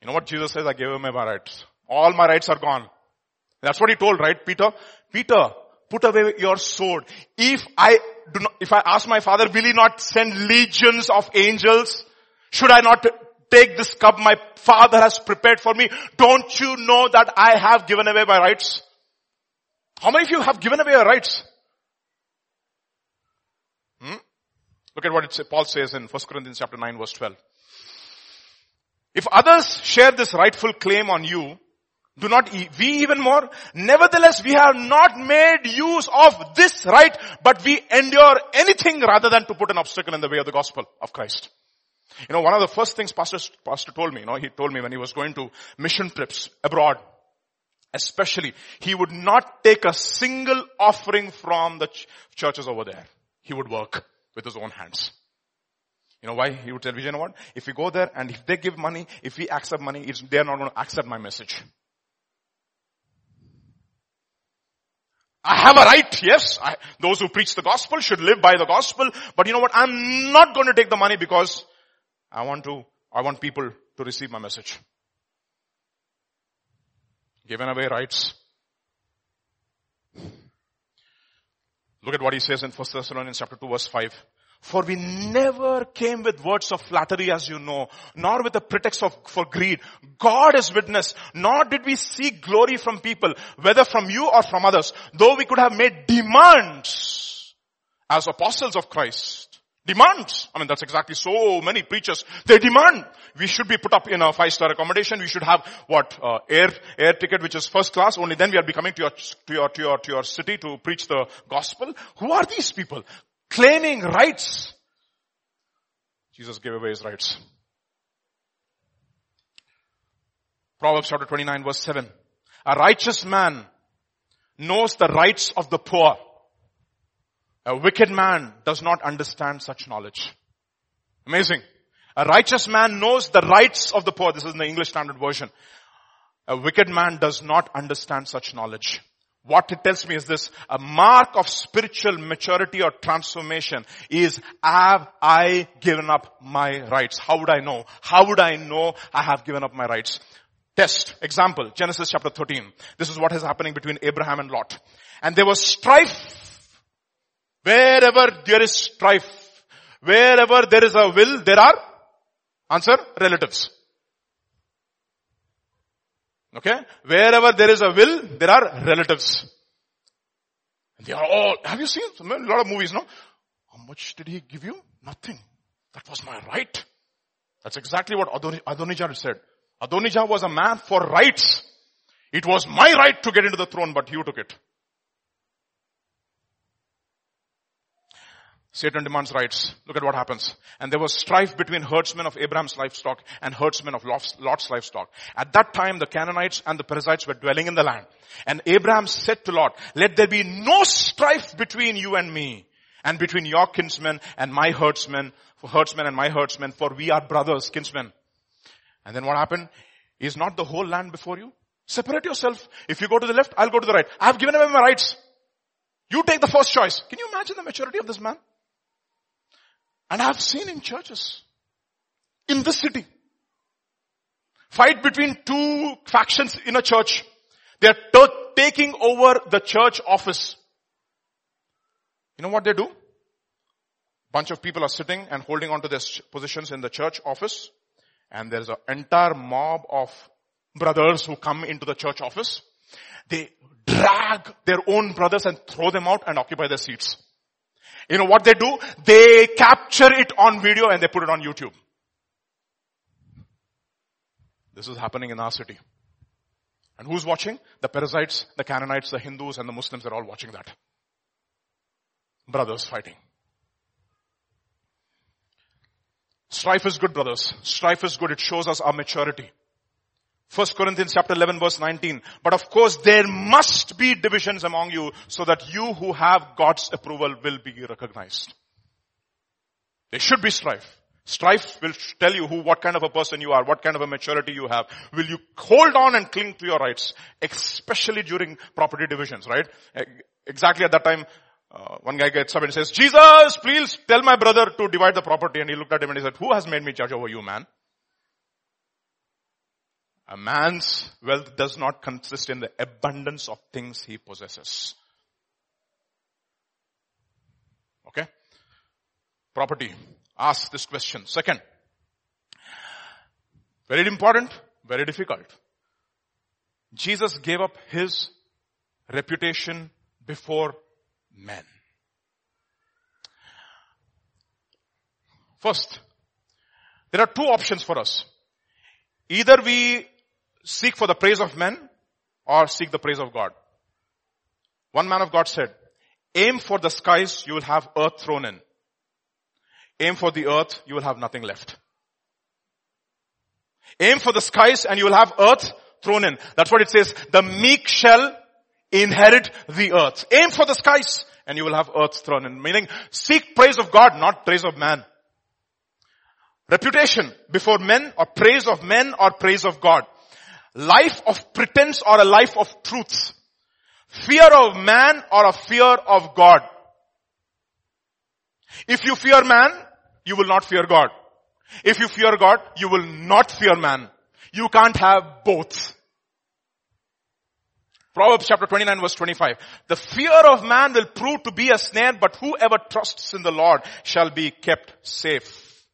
You know what Jesus says? I gave him my rights. All my rights are gone. That's what he told, right, Peter? Peter, put away your sword. If I do not, if I ask my father, will he not send legions of angels? Should I not take this cup my father has prepared for me. Don't you know that I have given away my rights? How many of you have given away your rights? Hmm? Look at what it say, Paul says in 1 Corinthians chapter 9 verse 12. If others share this rightful claim on you, do not we even more? Nevertheless, we have not made use of this right, but we endure anything rather than to put an obstacle in the way of the gospel of Christ. You know, one of the first things pastor, pastor told me, you know, he told me when he was going to mission trips abroad, especially, he would not take a single offering from the ch- churches over there. He would work with his own hands. You know why? He would tell me, you know what? If we go there and if they give money, if we accept money, they're not going to accept my message. I have a right, yes. I, those who preach the gospel should live by the gospel. But you know what? I'm not going to take the money because I want to, I want people to receive my message. Given away rights. Look at what he says in 1 Thessalonians chapter 2 verse 5. For we never came with words of flattery as you know, nor with a pretext of, for greed. God is witness, nor did we seek glory from people, whether from you or from others, though we could have made demands as apostles of Christ. Demands. I mean, that's exactly so many preachers. They demand. We should be put up in a five-star accommodation. We should have what uh, air air ticket, which is first class. Only then we are be coming to your to your to your to your city to preach the gospel. Who are these people? claiming rights. Jesus gave away his rights. Proverbs chapter 29 verse 7. A righteous man knows the rights of the poor. A wicked man does not understand such knowledge. Amazing. A righteous man knows the rights of the poor. This is in the English Standard Version. A wicked man does not understand such knowledge. What it tells me is this, a mark of spiritual maturity or transformation is, have I given up my rights? How would I know? How would I know I have given up my rights? Test, example, Genesis chapter 13. This is what is happening between Abraham and Lot. And there was strife. Wherever there is strife, wherever there is a will, there are, answer, relatives. Okay? Wherever there is a will, there are relatives. They are all, have you seen a lot of movies, no? How much did he give you? Nothing. That was my right. That's exactly what Adonijah said. Adonijah was a man for rights. It was my right to get into the throne, but you took it. Satan demands rights. Look at what happens. And there was strife between herdsmen of Abraham's livestock and herdsmen of Lot's livestock. At that time, the Canaanites and the Perizzites were dwelling in the land. And Abraham said to Lot, let there be no strife between you and me and between your kinsmen and my herdsmen, for herdsmen and my herdsmen, for we are brothers, kinsmen. And then what happened? Is not the whole land before you? Separate yourself. If you go to the left, I'll go to the right. I have given away my rights. You take the first choice. Can you imagine the maturity of this man? And I've seen in churches, in this city, fight between two factions in a church. They're t- taking over the church office. You know what they do? Bunch of people are sitting and holding on to their positions in the church office. And there's an entire mob of brothers who come into the church office. They drag their own brothers and throw them out and occupy their seats. You know what they do? They capture it on video and they put it on YouTube. This is happening in our city. And who's watching? The Perizzites, the Canaanites, the Hindus and the Muslims are all watching that. Brothers fighting. Strife is good, brothers. Strife is good. It shows us our maturity. First Corinthians chapter 11 verse 19. But of course there must be divisions among you so that you who have God's approval will be recognized. There should be strife. Strife will tell you who, what kind of a person you are, what kind of a maturity you have. Will you hold on and cling to your rights, especially during property divisions, right? Exactly at that time, uh, one guy gets up and says, Jesus, please tell my brother to divide the property. And he looked at him and he said, who has made me judge over you, man? A man's wealth does not consist in the abundance of things he possesses. Okay? Property. Ask this question. Second. Very important, very difficult. Jesus gave up his reputation before men. First, there are two options for us. Either we seek for the praise of men or seek the praise of God. One man of God said, aim for the skies, you will have earth thrown in. Aim for the earth, you will have nothing left. Aim for the skies and you will have earth thrown in. That's what it says. The meek shall inherit the earth. Aim for the skies and you will have earth thrown in. Meaning, seek praise of God, not praise of man. Reputation before men or praise of men or praise of God life of pretense or a life of truth. Fear of man or a fear of God? If you fear man, you will not fear God. If you fear God, you will not fear man. You can't have both. Proverbs chapter 29 verse 25. The fear of man will prove to be a snare, but whoever trusts in the Lord shall be kept safe.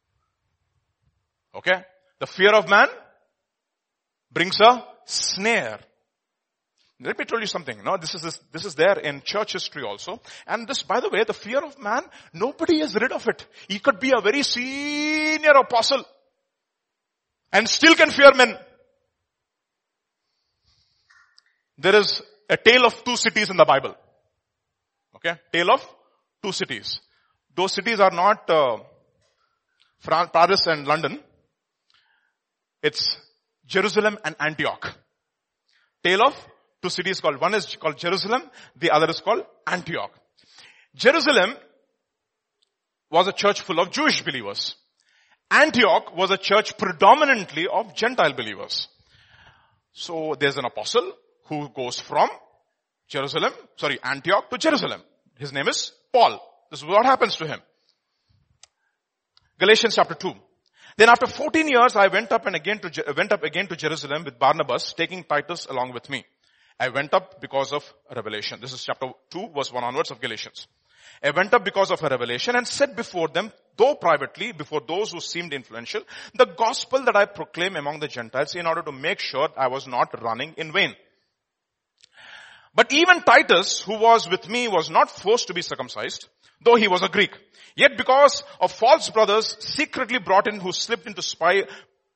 Okay? The fear of man brings a snare. Let me tell you something. No, this is, this, is there in church history also. And this, by the way, the fear of man, nobody is rid of it. He could be a very senior apostle and still can fear men. There is a tale of two cities in the Bible. Okay? Tale of two cities. Those cities are not uh, Paris and London. It's Jerusalem and Antioch. Tale of two cities called, one is called Jerusalem, the other is called Antioch. Jerusalem was a church full of Jewish believers. Antioch was a church predominantly of Gentile believers. So there's an apostle who goes from Jerusalem, sorry, Antioch to Jerusalem. His name is Paul. This is what happens to him. Galatians chapter 2. Then after 14 years, I went up and again to, uh, went up again to Jerusalem with Barnabas, taking Titus along with me. I went up because of revelation. This is chapter 2 verse 1 onwards of Galatians. I went up because of a revelation and said before them, though privately, before those who seemed influential, the gospel that I proclaim among the Gentiles in order to make sure I was not running in vain. But even Titus, who was with me, was not forced to be circumcised, though he was a Greek. Yet because of false brothers secretly brought in who slipped into spy,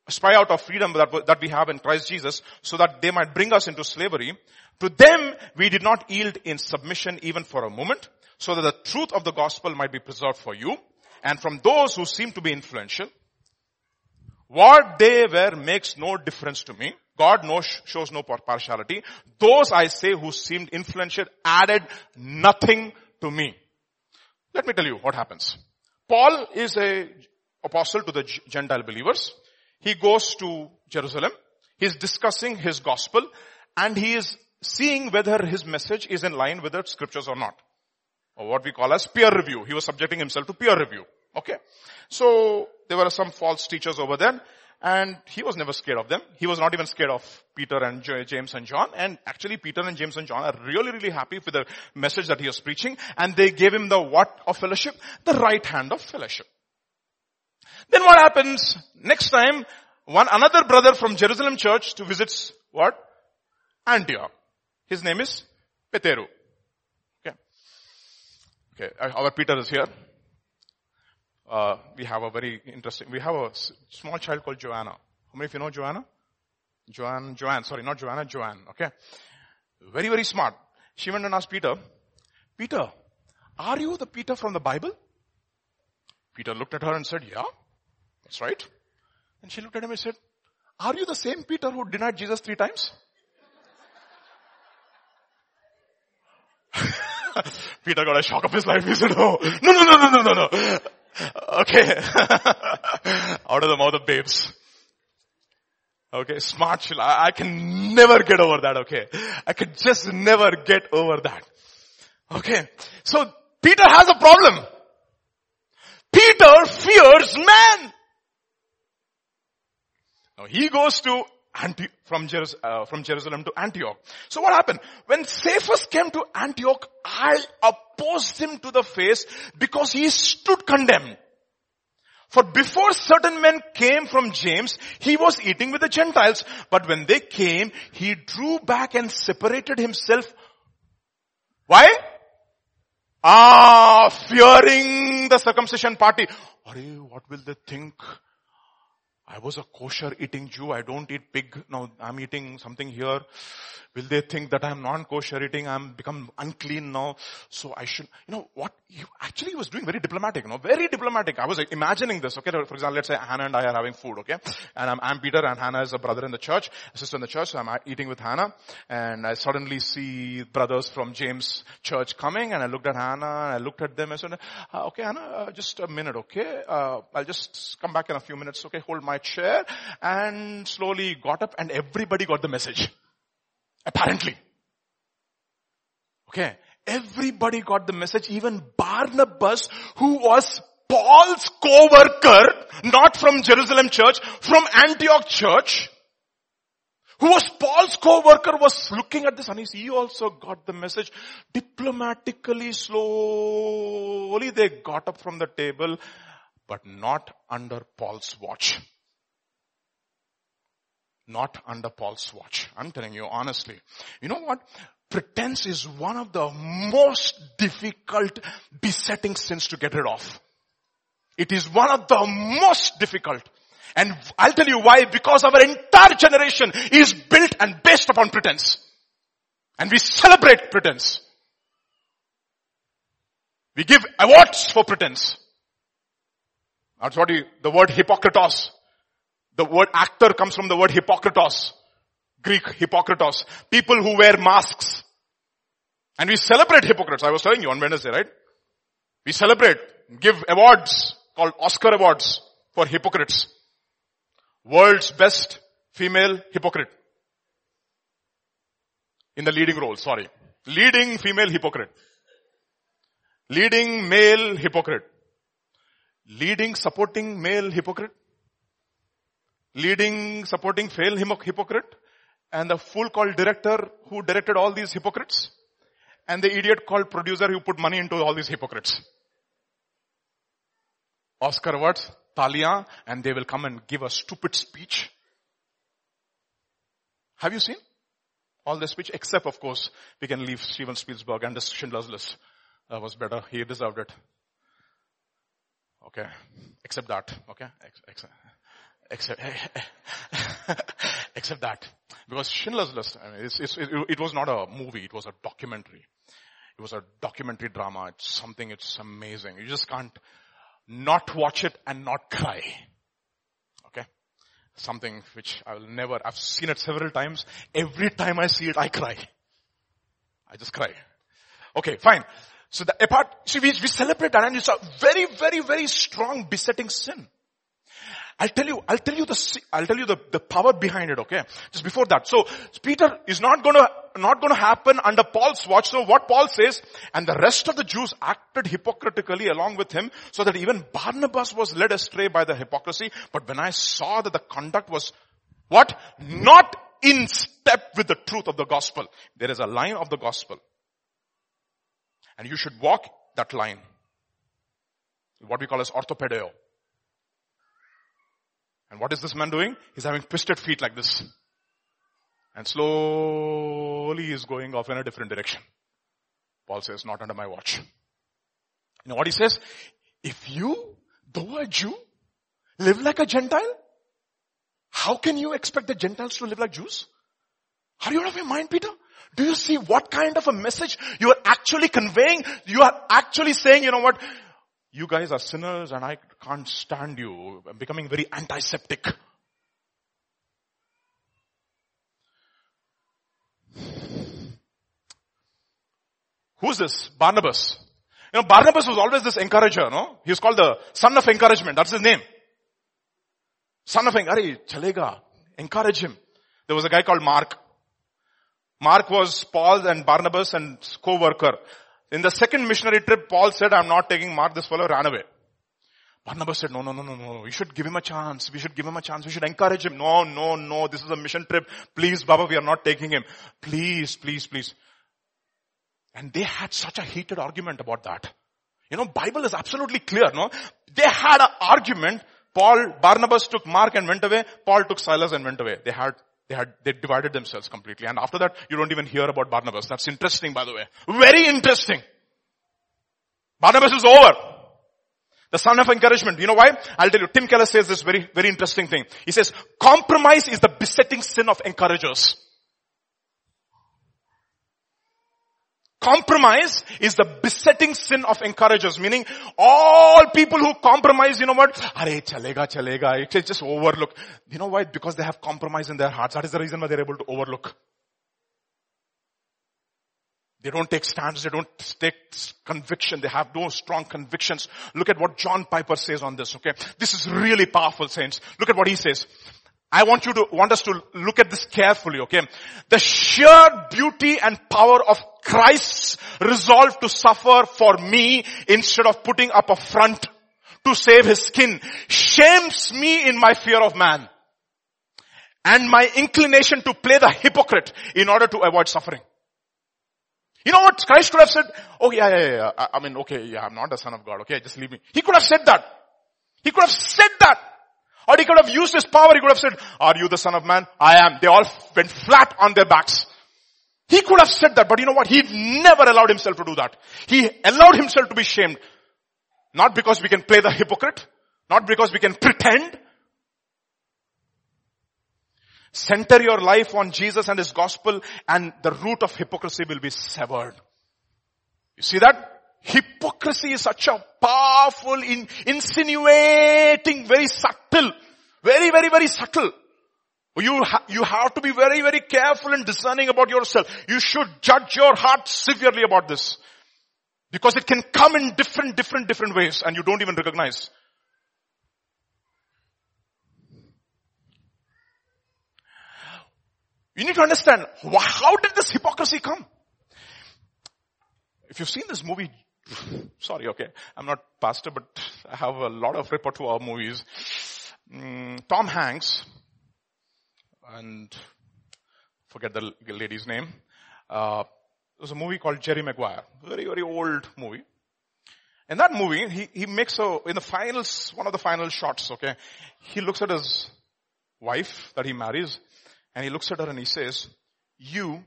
spy out of freedom that, that we have in Christ Jesus so that they might bring us into slavery, to them we did not yield in submission even for a moment so that the truth of the gospel might be preserved for you and from those who seem to be influential. What they were makes no difference to me. God knows, shows no partiality. Those I say who seemed influential added nothing to me. Let me tell you what happens. Paul is a apostle to the Gentile believers. He goes to Jerusalem. He's discussing his gospel and he is seeing whether his message is in line with the scriptures or not. Or what we call as peer review. He was subjecting himself to peer review. Okay. So there were some false teachers over there and he was never scared of them. He was not even scared of Peter and James and John. And actually Peter and James and John are really, really happy with the message that he was preaching. And they gave him the what of fellowship? The right hand of fellowship. Then what happens? Next time, one another brother from Jerusalem church to visits what? Antioch. His name is Peteru. Okay. Okay. Our Peter is here uh, we have a very interesting, we have a small child called Joanna. How many of you know Joanna? Joanne, Joanne, sorry, not Joanna, Joanne, okay? Very, very smart. She went and asked Peter, Peter, are you the Peter from the Bible? Peter looked at her and said, yeah, that's right. And she looked at him and said, are you the same Peter who denied Jesus three times? Peter got a shock of his life. He said, oh, no, no, no, no, no, no, no. Okay. Out of the mouth of babes. Okay, smart I, I can never get over that, okay. I could just never get over that. Okay. So, Peter has a problem. Peter fears man. Now he goes to From, uh, from Jerusalem to Antioch. So what happened? When Cephas came to Antioch, I opposed him to the face because he stood condemned. For before certain men came from James, he was eating with the Gentiles. But when they came, he drew back and separated himself. Why? Ah, fearing the circumcision party. what will they think? I was a kosher eating Jew. I don't eat pig. Now I'm eating something here. Will they think that I'm non-kosher eating? I'm become unclean now. So I should, you know, what he actually was doing very diplomatic, you know, very diplomatic. I was imagining this, okay? For example, let's say Hannah and I are having food, okay? And I'm, I'm Peter and Hannah is a brother in the church, a sister in the church. So I'm eating with Hannah and I suddenly see brothers from James church coming and I looked at Hannah and I looked at them and said, uh, okay, Hannah, uh, just a minute, okay? Uh, I'll just come back in a few minutes, okay? Hold my chair and slowly got up and everybody got the message. Apparently. Okay. Everybody got the message, even Barnabas, who was Paul's co-worker, not from Jerusalem church, from Antioch church, who was Paul's co-worker was looking at this and he also got the message. Diplomatically, slowly they got up from the table, but not under Paul's watch. Not under Paul's watch. I'm telling you honestly. You know what? Pretense is one of the most difficult besetting sins to get rid of. It is one of the most difficult. And I'll tell you why, because our entire generation is built and based upon pretense. And we celebrate pretense. We give awards for pretense. That's what you, the word hypocritos. The word actor comes from the word hypocritos. Greek hypocritos. People who wear masks. And we celebrate hypocrites. I was telling you on Wednesday, right? We celebrate, give awards called Oscar awards for hypocrites. World's best female hypocrite. In the leading role, sorry. Leading female hypocrite. Leading male hypocrite. Leading supporting male hypocrite. Leading supporting fail hypocrite. And the fool called director who directed all these hypocrites. And the idiot called producer who put money into all these hypocrites. Oscar awards, Talia, and they will come and give a stupid speech. Have you seen all the speech? Except, of course, we can leave Steven Spielberg and the Schindler's List. That was better. He deserved it. Okay. Except that. Okay. Except, except that. Because Schindler's List, I mean, it's, it's, it, it was not a movie. It was a documentary. It was a documentary drama. It's something, it's amazing. You just can't not watch it and not cry. Okay? Something which I will never, I've seen it several times. Every time I see it, I cry. I just cry. Okay, fine. So the apart, see we, we celebrate that and it's a very, very, very strong besetting sin. I'll tell you, I'll tell you the, I'll tell you the, the power behind it, okay? Just before that. So, Peter is not gonna, not gonna happen under Paul's watch. So what Paul says, and the rest of the Jews acted hypocritically along with him, so that even Barnabas was led astray by the hypocrisy. But when I saw that the conduct was, what? Not in step with the truth of the gospel. There is a line of the gospel. And you should walk that line. What we call as orthopodeo. And what is this man doing? He's having twisted feet like this. And slowly he's going off in a different direction. Paul says, not under my watch. You know what he says? If you, though a Jew, live like a Gentile, how can you expect the Gentiles to live like Jews? Are you out of your mind, Peter? Do you see what kind of a message you are actually conveying? You are actually saying, you know what? You guys are sinners and I can't stand you. I'm becoming very antiseptic. Who's this? Barnabas. You know, Barnabas was always this encourager, no? He's called the son of encouragement. That's his name. Son of encouragement. chalega. Encourage him. There was a guy called Mark. Mark was Paul and Barnabas and co-worker. In the second missionary trip, Paul said, I'm not taking Mark, this fellow ran away. Barnabas said, no, no, no, no, no, we should give him a chance. We should give him a chance. We should encourage him. No, no, no, this is a mission trip. Please, Baba, we are not taking him. Please, please, please. And they had such a heated argument about that. You know, Bible is absolutely clear, no? They had an argument. Paul, Barnabas took Mark and went away. Paul took Silas and went away. They had they had, they divided themselves completely. And after that, you don't even hear about Barnabas. That's interesting, by the way. Very interesting. Barnabas is over. The son of encouragement. You know why? I'll tell you. Tim Keller says this very, very interesting thing. He says, compromise is the besetting sin of encouragers. Compromise is the besetting sin of encouragers, meaning all people who compromise, you know what? Are chalega, chalega. It just overlook. You know why? Because they have compromise in their hearts. That is the reason why they're able to overlook. They don't take stands. They don't take conviction. They have no strong convictions. Look at what John Piper says on this, okay? This is really powerful, saints. Look at what he says. I want you to, want us to look at this carefully, okay? The sheer beauty and power of Christ's resolve to suffer for me instead of putting up a front to save his skin shames me in my fear of man and my inclination to play the hypocrite in order to avoid suffering. You know what Christ could have said? Oh yeah, yeah, yeah. I, mean, okay, yeah, I'm not the son of God. Okay, just leave me. He could have said that. He could have said that. Or he could have used his power. He could have said, are you the son of man? I am. They all went flat on their backs. He could have said that, but you know what? He never allowed himself to do that. He allowed himself to be shamed. Not because we can play the hypocrite. Not because we can pretend. Center your life on Jesus and His gospel and the root of hypocrisy will be severed. You see that? Hypocrisy is such a powerful, in, insinuating, very subtle, very, very, very subtle. You, ha- you have to be very, very careful and discerning about yourself. You should judge your heart severely about this. Because it can come in different, different, different ways and you don't even recognize. You need to understand, how did this hypocrisy come? If you've seen this movie, sorry, okay, I'm not pastor, but I have a lot of repertoire movies. Mm, Tom Hanks, and forget the lady's name, uh, there's a movie called Jerry Maguire. Very, very old movie. In that movie, he, he makes a, in the finals, one of the final shots, okay, he looks at his wife that he marries and he looks at her and he says, you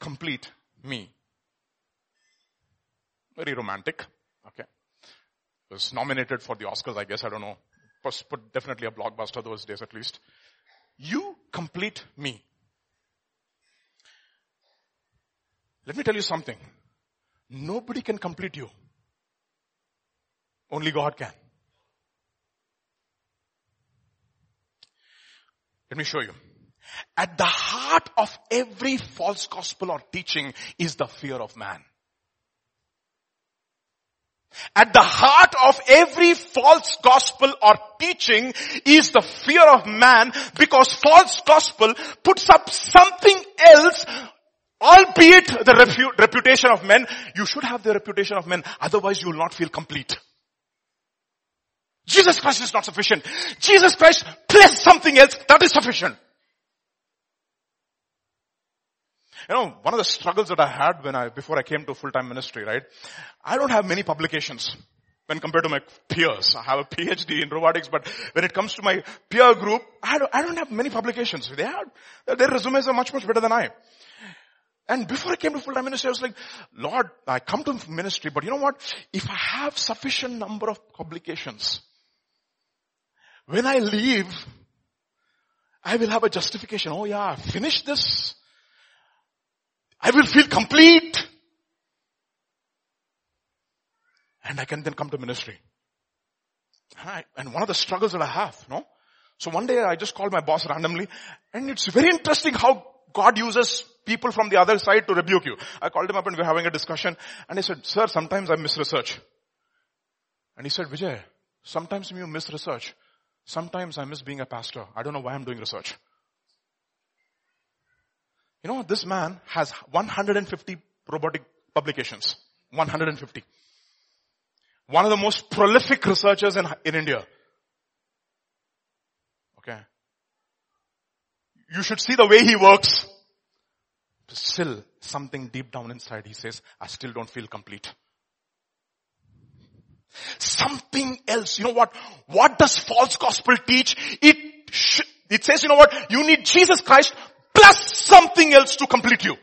complete me. Very romantic. Okay. Was nominated for the Oscars, I guess. I don't know. But definitely a blockbuster those days at least. You complete me. Let me tell you something. Nobody can complete you. Only God can. Let me show you. At the heart of every false gospel or teaching is the fear of man. At the heart of every false gospel or teaching is the fear of man because false gospel puts up something else albeit the repu- reputation of men. You should have the reputation of men otherwise you will not feel complete. Jesus Christ is not sufficient. Jesus Christ plus something else that is sufficient. You know, one of the struggles that I had when I, before I came to full-time ministry, right? I don't have many publications when compared to my peers. I have a PhD in robotics, but when it comes to my peer group, I don't, I don't have many publications. They have, their resumes are much, much better than I. And before I came to full-time ministry, I was like, Lord, I come to ministry, but you know what? If I have sufficient number of publications, when I leave, I will have a justification. Oh yeah, I finished this. I will feel complete. And I can then come to ministry. And one of the struggles that I have, no? So one day I just called my boss randomly and it's very interesting how God uses people from the other side to rebuke you. I called him up and we were having a discussion and he said, sir, sometimes I miss research. And he said, Vijay, sometimes you miss research. Sometimes I miss being a pastor. I don't know why I'm doing research. You know, this man has 150 robotic publications. 150. One of the most prolific researchers in, in India. Okay. You should see the way he works. Still, something deep down inside, he says, I still don't feel complete. Something else. You know what? What does false gospel teach? It, sh- it says, you know what? You need Jesus Christ plus something else to complete you.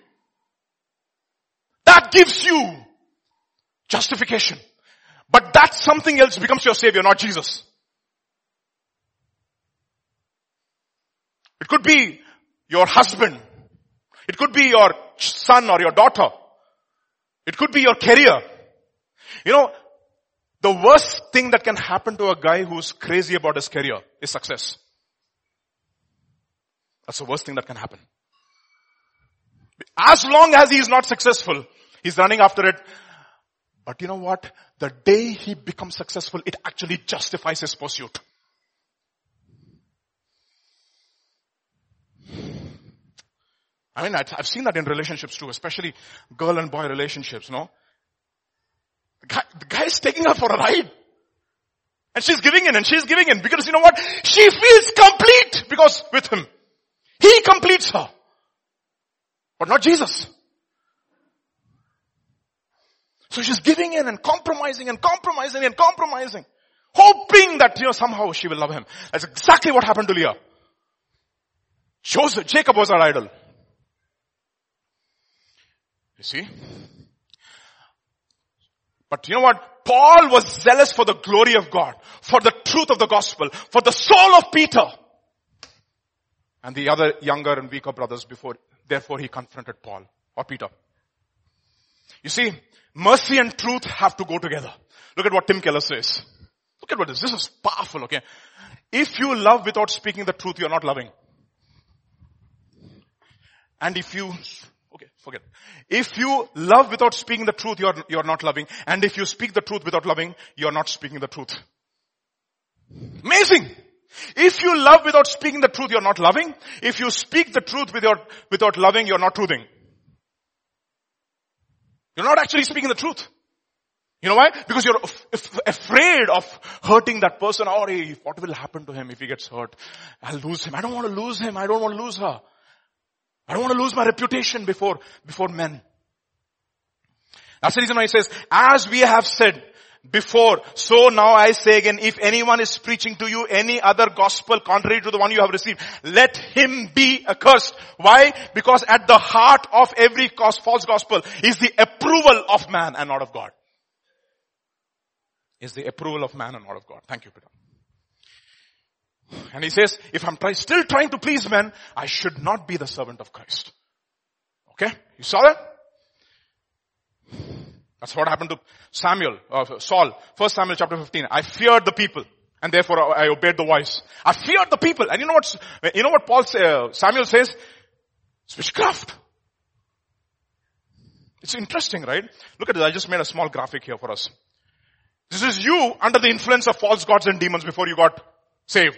That gives you justification. But that something else becomes your savior, not Jesus. It could be your husband. It could be your son or your daughter. It could be your career. You know, the worst thing that can happen to a guy who's crazy about his career is success. That's the worst thing that can happen. As long as he is not successful, he's running after it. But you know what? The day he becomes successful, it actually justifies his pursuit. I mean, I've seen that in relationships too, especially girl and boy relationships, no? The guy, the guy is taking her for a ride. And she's giving in and she's giving in because you know what? She feels complete because with him. He completes her. But not Jesus. So she's giving in and compromising and compromising and compromising. Hoping that, you know, somehow she will love him. That's exactly what happened to Leah. Joseph, Jacob was her idol. You see? But you know what? Paul was zealous for the glory of God, for the truth of the gospel, for the soul of Peter. And the other younger and weaker brothers before, therefore he confronted Paul or Peter. You see, mercy and truth have to go together. Look at what Tim Keller says. Look at what this, this is powerful, okay? If you love without speaking the truth, you're not loving. And if you Okay, forget. If you love without speaking the truth, you're, you're not loving. And if you speak the truth without loving, you're not speaking the truth. Amazing! If you love without speaking the truth, you're not loving. If you speak the truth without, without loving, you're not truthing. You're not actually speaking the truth. You know why? Because you're af- afraid of hurting that person or hey, what will happen to him if he gets hurt? I'll lose him. I don't want to lose him. I don't want to lose her. I don't want to lose my reputation before, before men. That's the reason why he says, as we have said before, so now I say again, if anyone is preaching to you any other gospel contrary to the one you have received, let him be accursed. Why? Because at the heart of every false gospel is the approval of man and not of God. Is the approval of man and not of God. Thank you, Peter. And he says, if I'm try, still trying to please men, I should not be the servant of Christ. Okay? You saw that? That's what happened to Samuel, uh, Saul. First Samuel chapter 15. I feared the people and therefore I obeyed the voice. I feared the people. And you know what, you know what Paul say, uh, Samuel says? It's witchcraft. It's interesting, right? Look at this. I just made a small graphic here for us. This is you under the influence of false gods and demons before you got saved.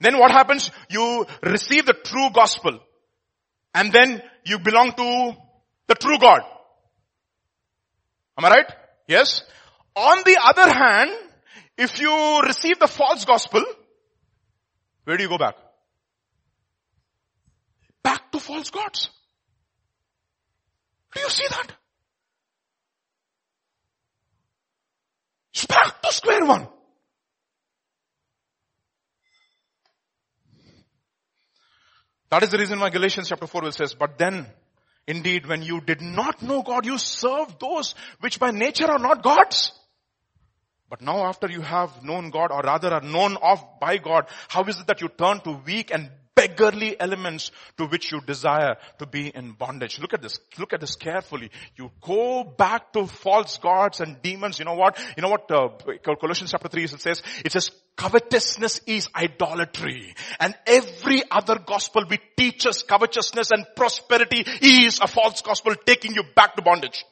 Then what happens? You receive the true gospel. And then you belong to the true God. Am I right? Yes? On the other hand, if you receive the false gospel, where do you go back? Back to false gods. Do you see that? Back to square one. That is the reason why Galatians chapter 4 will says, but then indeed when you did not know God, you served those which by nature are not gods. But now after you have known God or rather are known of by God, how is it that you turn to weak and beggarly elements to which you desire to be in bondage. Look at this. Look at this carefully. You go back to false gods and demons. You know what? You know what? Uh, Colossians chapter 3 it says, it says covetousness is idolatry. And every other gospel which teaches covetousness and prosperity is a false gospel taking you back to bondage.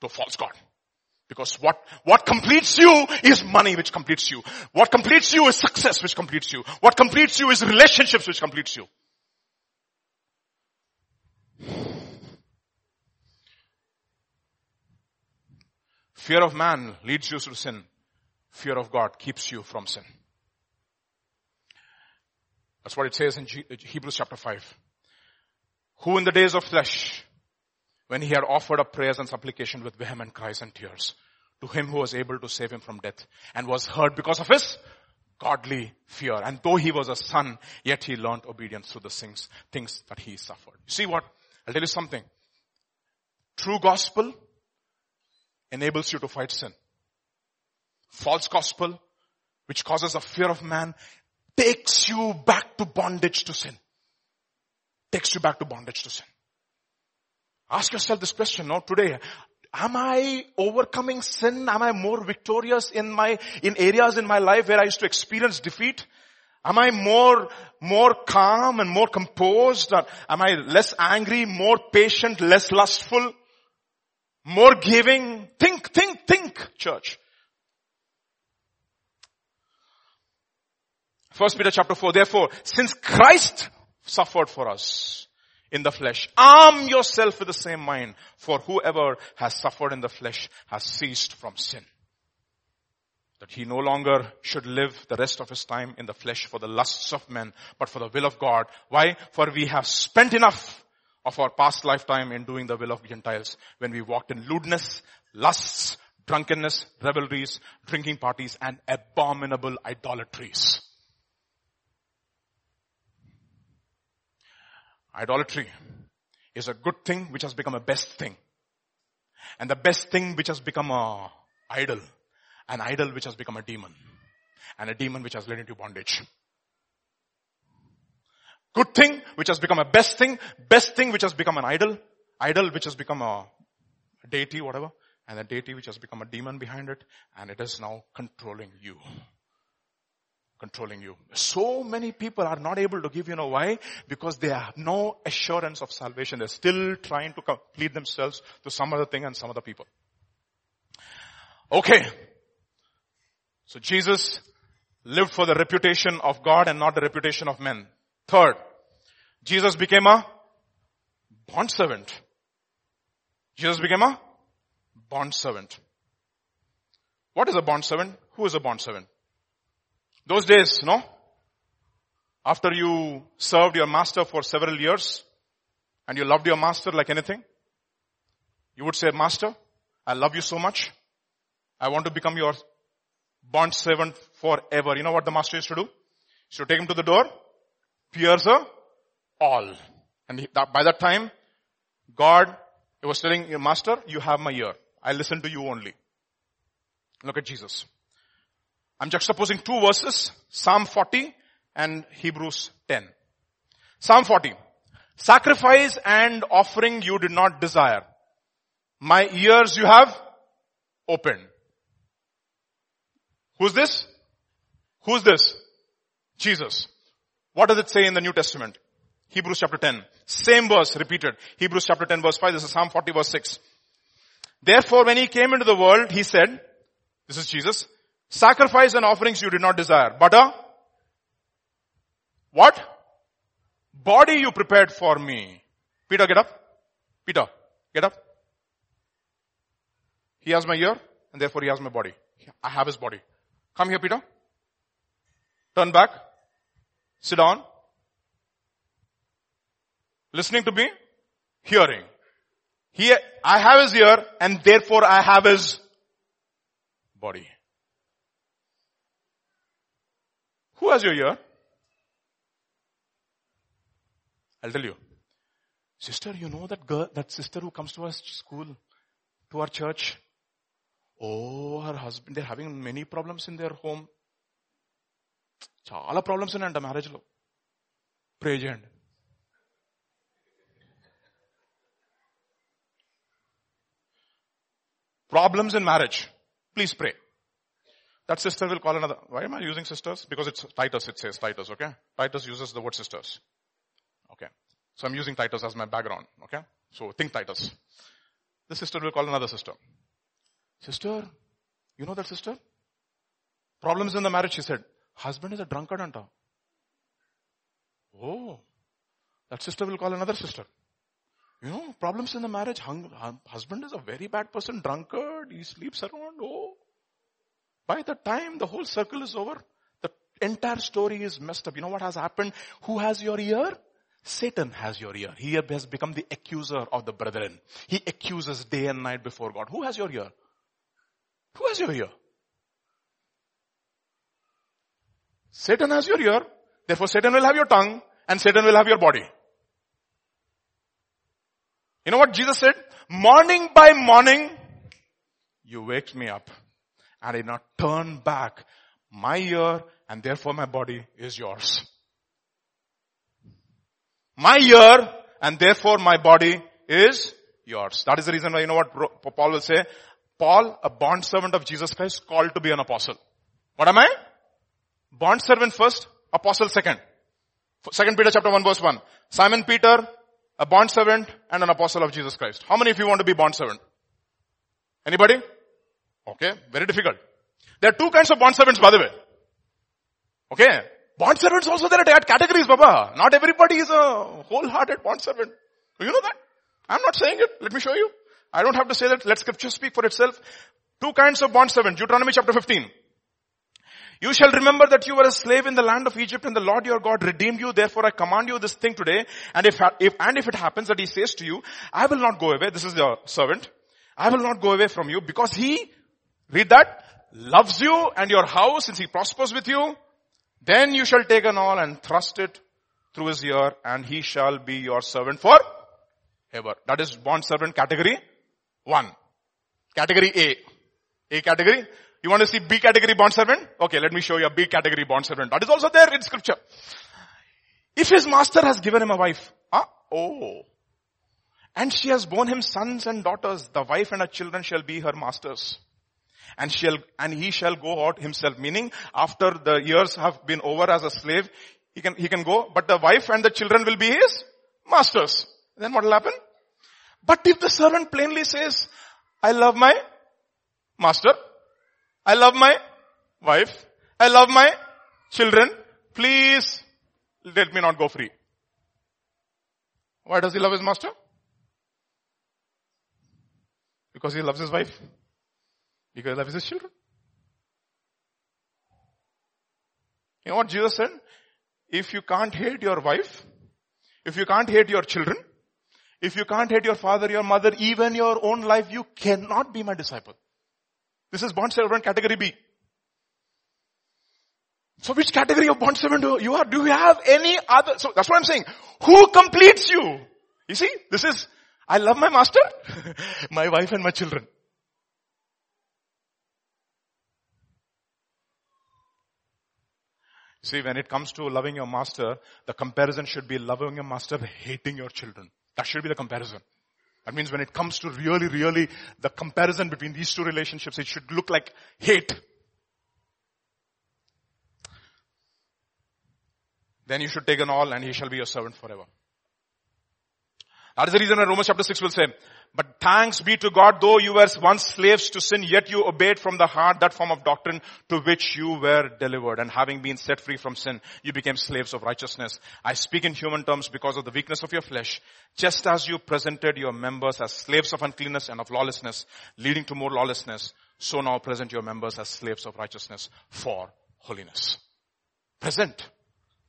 To false God. Because what, what completes you is money which completes you. What completes you is success which completes you. What completes you is relationships which completes you. Fear of man leads you to sin. Fear of God keeps you from sin. That's what it says in Hebrews chapter 5. Who in the days of flesh when he had offered up prayers and supplication with vehement cries and tears to him who was able to save him from death and was heard because of his godly fear. And though he was a son, yet he learned obedience through the things, things that he suffered. You see what? I'll tell you something. True gospel enables you to fight sin. False gospel, which causes a fear of man, takes you back to bondage to sin. Takes you back to bondage to sin. Ask yourself this question, no, today, am I overcoming sin? Am I more victorious in my, in areas in my life where I used to experience defeat? Am I more, more calm and more composed? Or am I less angry, more patient, less lustful, more giving? Think, think, think, church. First Peter chapter 4, therefore, since Christ suffered for us, in the flesh. Arm yourself with the same mind, for whoever has suffered in the flesh has ceased from sin. That he no longer should live the rest of his time in the flesh for the lusts of men, but for the will of God. Why? For we have spent enough of our past lifetime in doing the will of Gentiles when we walked in lewdness, lusts, drunkenness, revelries, drinking parties, and abominable idolatries. Idolatry is a good thing which has become a best thing. And the best thing which has become a idol. An idol which has become a demon. And a demon which has led into bondage. Good thing which has become a best thing. Best thing which has become an idol. Idol which has become a deity, whatever. And a deity which has become a demon behind it. And it is now controlling you controlling you. So many people are not able to give, you know why? Because they have no assurance of salvation. They're still trying to complete themselves to some other thing and some other people. Okay. So Jesus lived for the reputation of God and not the reputation of men. Third, Jesus became a bond servant. Jesus became a bond servant. What is a bond servant? Who is a bond servant? Those days, no? After you served your master for several years and you loved your master like anything, you would say, master, I love you so much. I want to become your bond servant forever. You know what the master used to do? He used to take him to the door, pierce her, all. And he, that, by that time, God he was telling your master, you have my ear. I listen to you only. Look at Jesus. I'm juxtaposing two verses, Psalm 40 and Hebrews 10. Psalm 40. Sacrifice and offering you did not desire. My ears you have opened. Who's this? Who's this? Jesus. What does it say in the New Testament? Hebrews chapter 10. Same verse repeated. Hebrews chapter 10 verse 5. This is Psalm 40 verse 6. Therefore when he came into the world, he said, this is Jesus, Sacrifice and offerings you did not desire, but a what? Body you prepared for me. Peter, get up. Peter, get up. He has my ear and therefore he has my body. I have his body. Come here, Peter. Turn back. Sit down. Listening to me. Hearing. He, I have his ear and therefore I have his body. Who has your ear? I'll tell you. Sister, you know that girl, that sister who comes to our school, to our church? Oh, her husband, they're having many problems in their home. చాలా problems ఉన్నాయంట మ్యారేజ్లో pray చేయండి Problems in marriage. Please pray. that sister will call another. Why am I using sisters? Because it's Titus, it says Titus, okay? Titus uses the word sisters. Okay. So I'm using Titus as my background, okay? So think Titus. The sister will call another sister. Sister, you know that sister? Problems in the marriage, she said. Husband is a drunkard, anta. Oh. That sister will call another sister. You know, problems in the marriage. Husband is a very bad person, drunkard, he sleeps around. Oh. By the time the whole circle is over, the entire story is messed up. You know what has happened? Who has your ear? Satan has your ear. He has become the accuser of the brethren. He accuses day and night before God. Who has your ear? Who has your ear? Satan has your ear. Therefore Satan will have your tongue and Satan will have your body. You know what Jesus said? Morning by morning, you wake me up and I did not turn back. My ear and therefore my body is yours. My ear and therefore my body is yours. That is the reason why you know what Paul will say? Paul, a bond servant of Jesus Christ, called to be an apostle. What am I? Bond servant first, apostle second. Second Peter chapter 1 verse 1. Simon Peter, a bond servant and an apostle of Jesus Christ. How many of you want to be bond servant? Anybody? Okay, very difficult. There are two kinds of bond servants by the way. Okay, Bond servants also there at categories, Baba. Not everybody is a wholehearted bond servant. You know that? I'm not saying it. Let me show you. I don't have to say that. Let scripture speak for itself. Two kinds of bond servant. Deuteronomy chapter 15. You shall remember that you were a slave in the land of Egypt and the Lord your God redeemed you. Therefore I command you this thing today. And if, if, and if it happens that he says to you, I will not go away. This is your servant. I will not go away from you because he, read that, loves you and your house since he prospers with you. Then you shall take an awl and thrust it through his ear and he shall be your servant for ever. That is bond servant category one. Category A. A category. You want to see B category bond servant? Okay, let me show you a B category bond servant. That is also there in scripture. If his master has given him a wife, ah, oh, and she has borne him sons and daughters, the wife and her children shall be her masters. And shall, and he shall go out himself, meaning after the years have been over as a slave, he can, he can go, but the wife and the children will be his masters. Then what will happen? But if the servant plainly says, I love my master, I love my wife. I love my children. Please let me not go free. Why does he love his master? Because he loves his wife. Because he loves his children. You know what Jesus said? If you can't hate your wife, if you can't hate your children, if you can't hate your father, your mother, even your own life, you cannot be my disciple. This is bond servant category B. So which category of bond servant do you are? Do you have any other? So that's what I'm saying. Who completes you? You see, this is, I love my master, my wife and my children. See, when it comes to loving your master, the comparison should be loving your master, hating your children. That should be the comparison. That means when it comes to really, really the comparison between these two relationships, it should look like hate. Then you should take an awl and he shall be your servant forever. That is the reason that Romans chapter 6 will say, but thanks be to God, though you were once slaves to sin, yet you obeyed from the heart that form of doctrine to which you were delivered. And having been set free from sin, you became slaves of righteousness. I speak in human terms because of the weakness of your flesh. Just as you presented your members as slaves of uncleanness and of lawlessness, leading to more lawlessness, so now present your members as slaves of righteousness for holiness. Present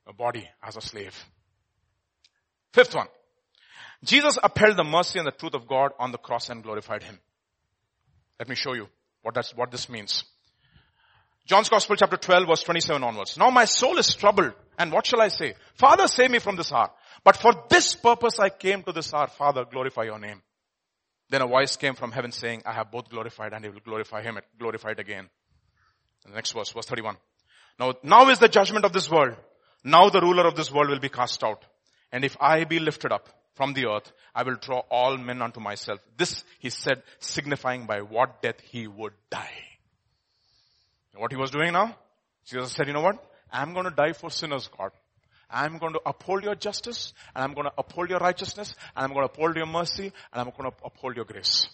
a body as a slave. Fifth one. Jesus upheld the mercy and the truth of God on the cross and glorified Him. Let me show you what that's, what this means. John's Gospel chapter 12 verse 27 onwards. Now my soul is troubled and what shall I say? Father save me from this hour. But for this purpose I came to this hour. Father glorify your name. Then a voice came from heaven saying, I have both glorified and he will glorify him, glorified again. And the next verse, verse 31. Now, now is the judgment of this world. Now the ruler of this world will be cast out. And if I be lifted up, from the earth, I will draw all men unto myself. This he said, signifying by what death he would die. What he was doing now? Jesus said, you know what? I'm going to die for sinners, God. I'm going to uphold your justice, and I'm going to uphold your righteousness, and I'm going to uphold your mercy, and I'm going to uphold your grace.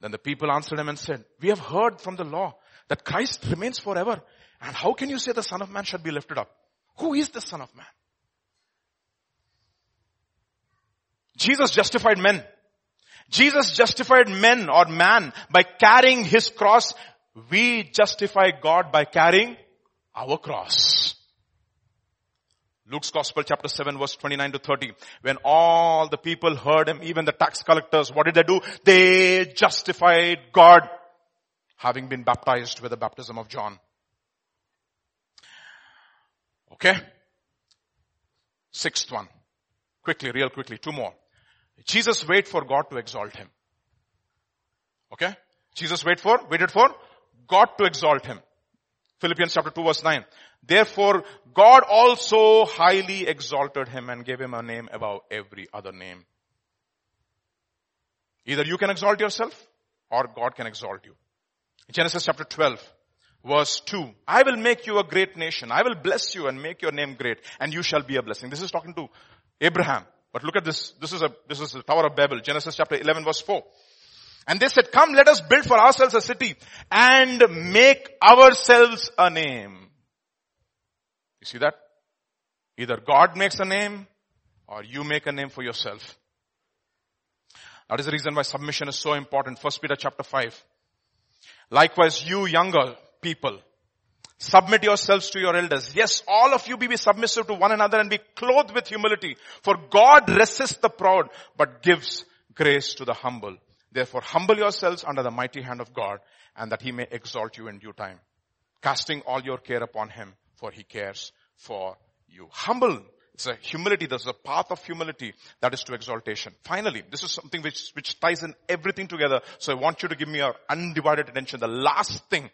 Then the people answered him and said, we have heard from the law that Christ remains forever. And how can you say the son of man should be lifted up? Who is the son of man? Jesus justified men. Jesus justified men or man by carrying his cross. We justify God by carrying our cross. Luke's Gospel chapter 7 verse 29 to 30. When all the people heard him, even the tax collectors, what did they do? They justified God having been baptized with the baptism of John. Okay? Sixth one. Quickly, real quickly, two more. Jesus wait for God to exalt him. Okay? Jesus wait for, waited for God to exalt him. Philippians chapter 2 verse 9. Therefore, God also highly exalted him and gave him a name above every other name. Either you can exalt yourself or God can exalt you. Genesis chapter 12 verse 2. I will make you a great nation. I will bless you and make your name great and you shall be a blessing. This is talking to Abraham. But look at this. This is a, this is the Tower of Babel. Genesis chapter 11 verse 4. And they said, come let us build for ourselves a city and make ourselves a name. You see that? Either God makes a name or you make a name for yourself. That is the reason why submission is so important. First Peter chapter 5. Likewise, you younger people, submit yourselves to your elders. Yes, all of you be be submissive to one another and be clothed with humility. For God resists the proud, but gives grace to the humble. Therefore, humble yourselves under the mighty hand of God and that he may exalt you in due time. Casting all your care upon him, for he cares for you. Humble. It's a humility. There's a path of humility that is to exaltation. Finally, this is something which, which ties in everything together. So I want you to give me your undivided attention. The last thing.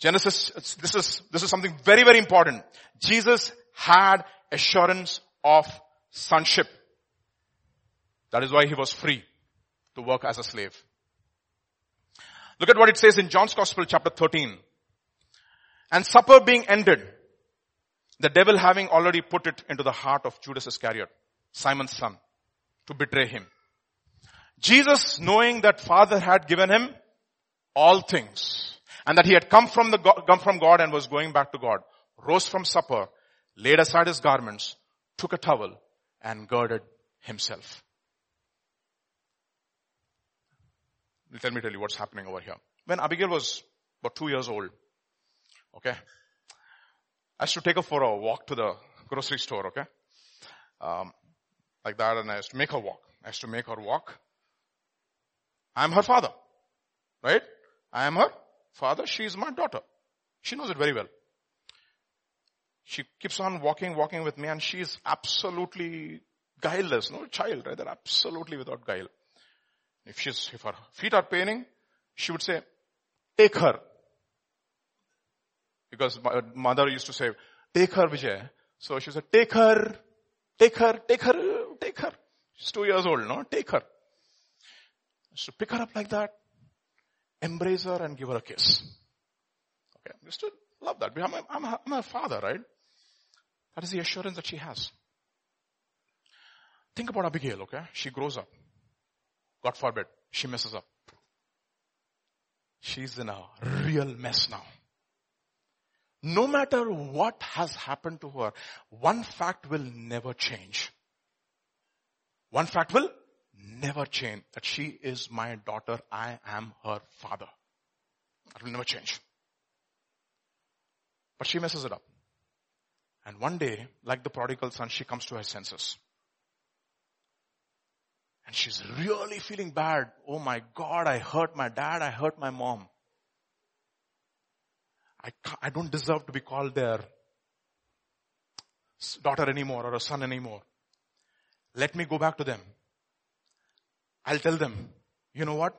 Genesis, this is, this is something very, very important. Jesus had assurance of sonship. That is why he was free to work as a slave. Look at what it says in John's Gospel chapter 13. And supper being ended, the devil having already put it into the heart of Judas Iscariot, Simon's son, to betray him. Jesus knowing that father had given him all things and that he had come from the, come from God and was going back to God, rose from supper, laid aside his garments, took a towel and girded himself. Let me tell you what's happening over here. When Abigail was about two years old, okay, I used to take her for a walk to the grocery store, okay, um, like that, and I used to make her walk. I used to make her walk. I'm her father, right? I am her father. She is my daughter. She knows it very well. She keeps on walking, walking with me, and she is absolutely guileless, no child? They're absolutely without guile. If she's, if her feet are paining, she would say, take her. Because my mother used to say, take her Vijay. So she said, take her, take her, take her, take her. She's two years old, no? Take her. So pick her up like that, embrace her and give her a kiss. Okay, just to love that. I'm a, I'm, a, I'm a father, right? That is the assurance that she has. Think about Abigail, okay? She grows up. God forbid, she messes up. She's in a real mess now. No matter what has happened to her, one fact will never change. One fact will never change that she is my daughter. I am her father. That will never change. But she messes it up. And one day, like the prodigal son, she comes to her senses. And she's really feeling bad. Oh my God, I hurt my dad, I hurt my mom. I, I don't deserve to be called their daughter anymore or a son anymore. Let me go back to them. I'll tell them, you know what?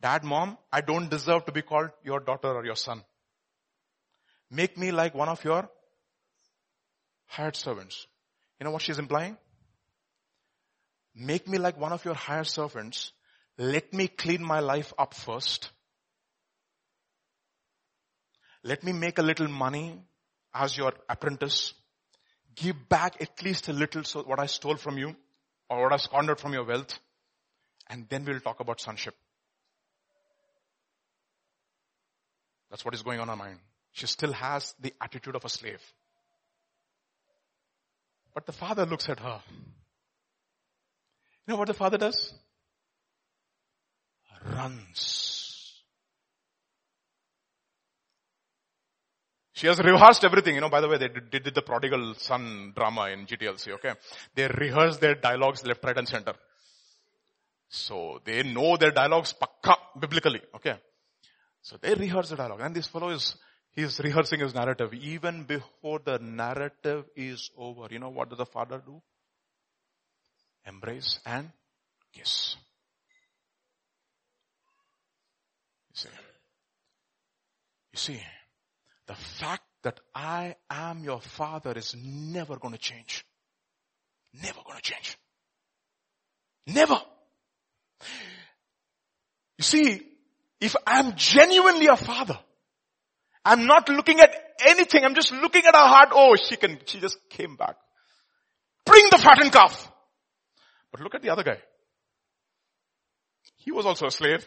Dad, mom, I don't deserve to be called your daughter or your son. Make me like one of your hired servants. You know what she's implying? make me like one of your hired servants. Let me clean my life up first. Let me make a little money as your apprentice. Give back at least a little so what I stole from you or what I squandered from your wealth. And then we'll talk about sonship. That's what is going on in her mind. She still has the attitude of a slave. But the father looks at her you know what the father does? Runs. She has rehearsed everything. You know, by the way, they did, did the prodigal son drama in GTLC, okay? They rehearsed their dialogues left, right and center. So they know their dialogues pakka biblically, okay? So they rehearse the dialogue and this fellow is, he's rehearsing his narrative. Even before the narrative is over, you know what does the father do? embrace and kiss. You see, you see, the fact that I am your father is never going to change. Never going to change. Never. You see, if I'm genuinely a father, I'm not looking at anything. I'm just looking at her heart. Oh, she can, she just came back. Bring the fattened calf. But look at the other guy. He was also a slave,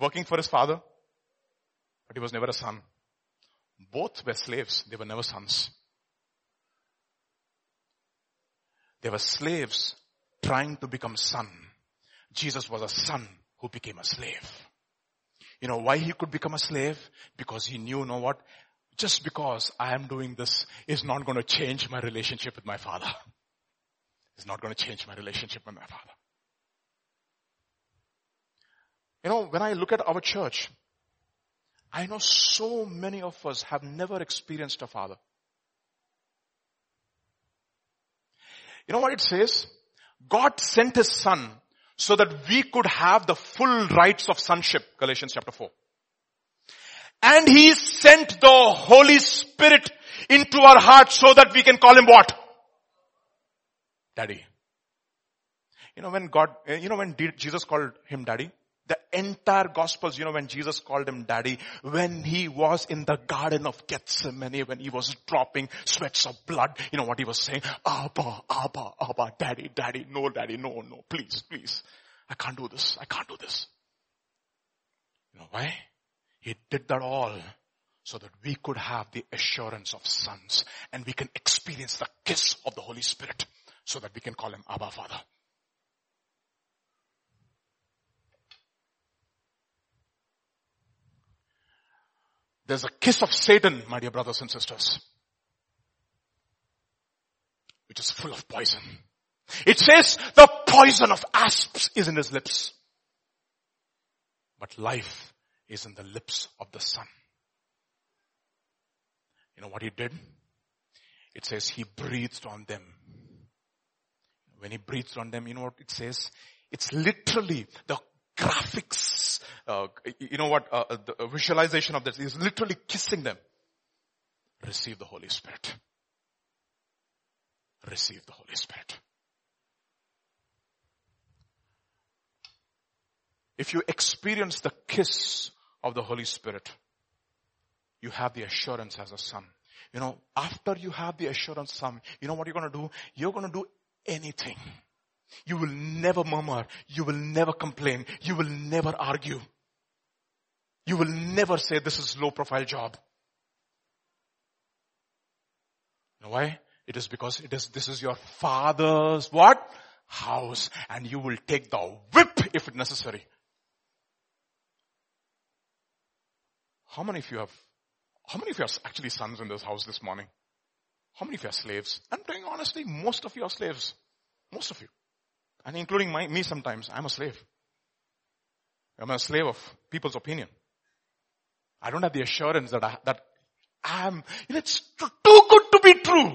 working for his father, but he was never a son. Both were slaves. They were never sons. They were slaves trying to become son. Jesus was a son who became a slave. You know why he could become a slave? Because he knew, you know what? Just because I am doing this is not going to change my relationship with my father. It's not going to change my relationship with my father. You know, when I look at our church, I know so many of us have never experienced a father. You know what it says? God sent his son so that we could have the full rights of sonship, Galatians chapter 4. And he sent the Holy Spirit into our hearts so that we can call him what? Daddy. You know when God, you know when Jesus called him daddy? The entire gospels, you know, when Jesus called him daddy, when he was in the garden of Gethsemane, when he was dropping sweats of blood, you know what he was saying? Abba, Abba, Abba, daddy, daddy, no daddy, no, no, please, please. I can't do this. I can't do this. You know why? He did that all so that we could have the assurance of sons and we can experience the kiss of the Holy Spirit so that we can call him Abba Father. There's a kiss of Satan, my dear brothers and sisters, which is full of poison. It says the poison of asps is in his lips. But life is in the lips of the son. You know what he did? It says he breathed on them. When he breathed on them, you know what it says? It's literally the graphics, uh, you know what, uh, uh the visualization of this is literally kissing them. Receive the Holy Spirit. Receive the Holy Spirit. If you experience the kiss of the Holy Spirit, you have the assurance as a son. You know, after you have the assurance son, you know what you're gonna do? You're gonna do anything. You will never murmur. You will never complain. You will never argue. You will never say this is low profile job. You know why? It is because it is, this is your father's what? House. And you will take the whip if necessary. How many of you have, how many of you are actually sons in this house this morning? How many of you are slaves? I'm telling you honestly, most of you are slaves. Most of you. And including my, me sometimes, I'm a slave. I'm a slave of people's opinion. I don't have the assurance that I, that I'm, it's too, good to be true.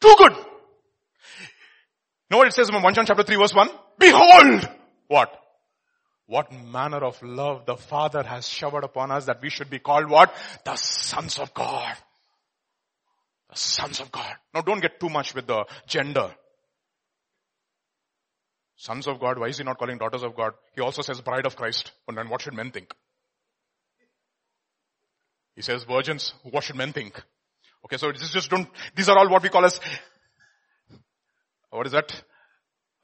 Too good. Know what it says in 1 John chapter 3 verse 1? Behold! What? What manner of love the Father has showered upon us that we should be called what? The sons of God. The sons of God. Now don't get too much with the gender. Sons of God, why is he not calling daughters of God? He also says bride of Christ. And then what should men think? He says virgins, what should men think? Okay, so this just don't, these are all what we call as, what is that?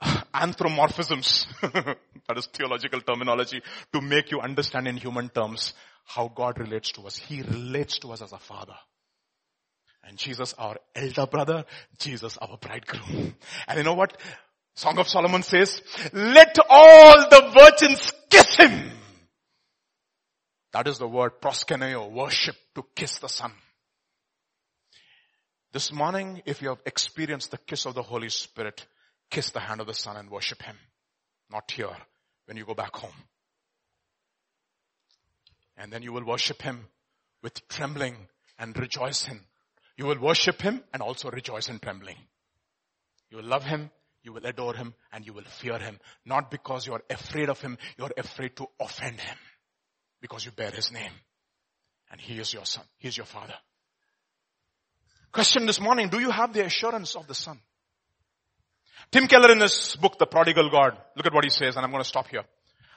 Anthropomorphisms. that is theological terminology to make you understand in human terms how God relates to us. He relates to us as a father. And Jesus our elder brother, Jesus our bridegroom. And you know what? Song of Solomon says, let all the virgins kiss him. That is the word proskuneo, worship, to kiss the Son. This morning, if you have experienced the kiss of the Holy Spirit, kiss the hand of the Son and worship Him. Not here, when you go back home. And then you will worship Him with trembling and rejoicing. You will worship Him and also rejoice in trembling. You will love Him you will adore him and you will fear him. Not because you are afraid of him, you are afraid to offend him. Because you bear his name. And he is your son. He is your father. Question this morning, do you have the assurance of the son? Tim Keller in his book, The Prodigal God, look at what he says and I'm going to stop here.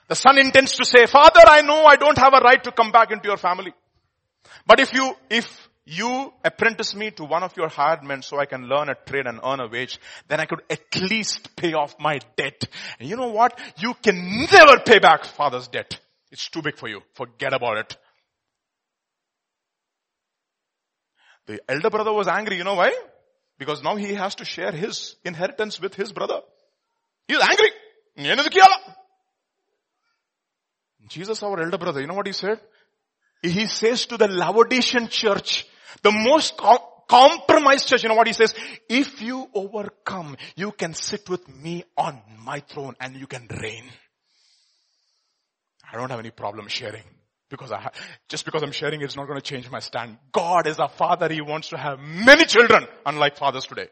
The son intends to say, father, I know I don't have a right to come back into your family. But if you, if you apprentice me to one of your hired men so I can learn a trade and earn a wage, then I could at least pay off my debt. And you know what? You can never pay back father's debt. It's too big for you. Forget about it. The elder brother was angry. You know why? Because now he has to share his inheritance with his brother. He's angry. Jesus, our elder brother, you know what he said? He says to the Laodicean church, the most compromised church, you know what he says? If you overcome, you can sit with me on my throne and you can reign. I don't have any problem sharing because I just because I'm sharing it's not going to change my stand. God is a father. He wants to have many children, unlike fathers today.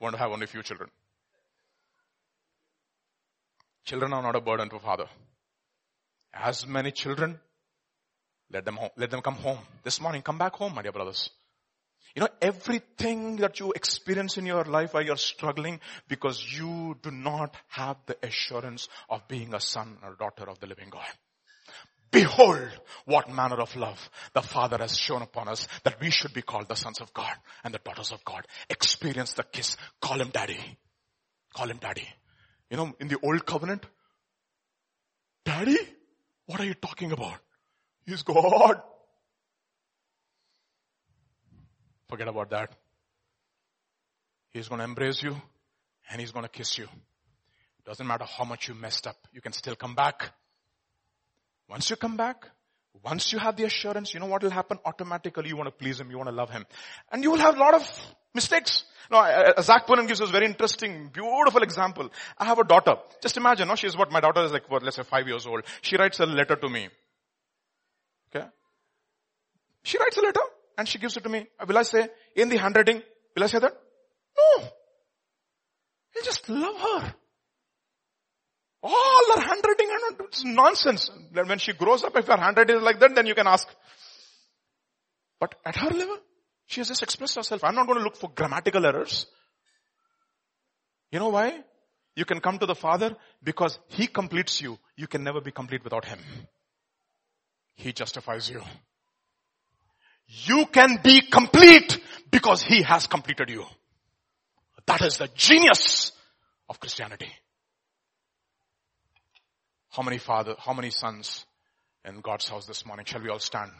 Want to have only few children. Children are not a burden to father. As many children, let them home, let them come home. This morning, come back home, my dear brothers. You know, everything that you experience in your life while you're struggling because you do not have the assurance of being a son or daughter of the living God. Behold what manner of love the Father has shown upon us that we should be called the sons of God and the daughters of God. Experience the kiss. Call him daddy. Call him daddy. You know, in the old covenant, daddy? What are you talking about? He's God. Forget about that. He's going to embrace you and he's going to kiss you. Doesn't matter how much you messed up. You can still come back. Once you come back, once you have the assurance, you know what will happen? Automatically you want to please him, you want to love him. And you will have a lot of mistakes. Now, Zac Poonen gives us very interesting, beautiful example. I have a daughter. Just imagine, no, she's what, my daughter is like, what, let's say five years old. She writes a letter to me. Okay? She writes a letter and she gives it to me. Uh, will I say, in the handwriting, will I say that? No. I just love her. All her handwriting and it's nonsense. When she grows up, if her handwriting is like that, then you can ask. But at her level, she has just expressed herself. I'm not going to look for grammatical errors. You know why? You can come to the Father because He completes you. You can never be complete without Him. He justifies you. You can be complete because He has completed you. That is the genius of Christianity. How many father, how many sons in God's house this morning? Shall we all stand?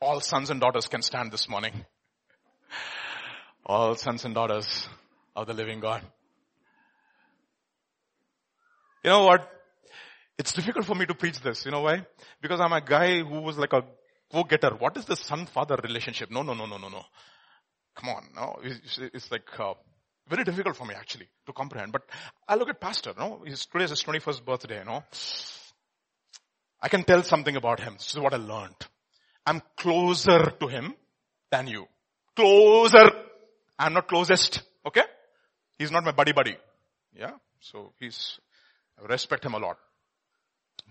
All sons and daughters can stand this morning. All sons and daughters of the living God. You know what? It's difficult for me to preach this. You know why? Because I'm a guy who was like a go-getter. What is the son-father relationship? No, no, no, no, no, no. Come on. No, it's, it's like, uh, very difficult for me actually to comprehend. But I look at pastor, no? His, today is his 21st birthday, you know. I can tell something about him. This is what I learned. I'm closer to him than you. Closer. I'm not closest. Okay? He's not my buddy buddy. Yeah? So he's, I respect him a lot.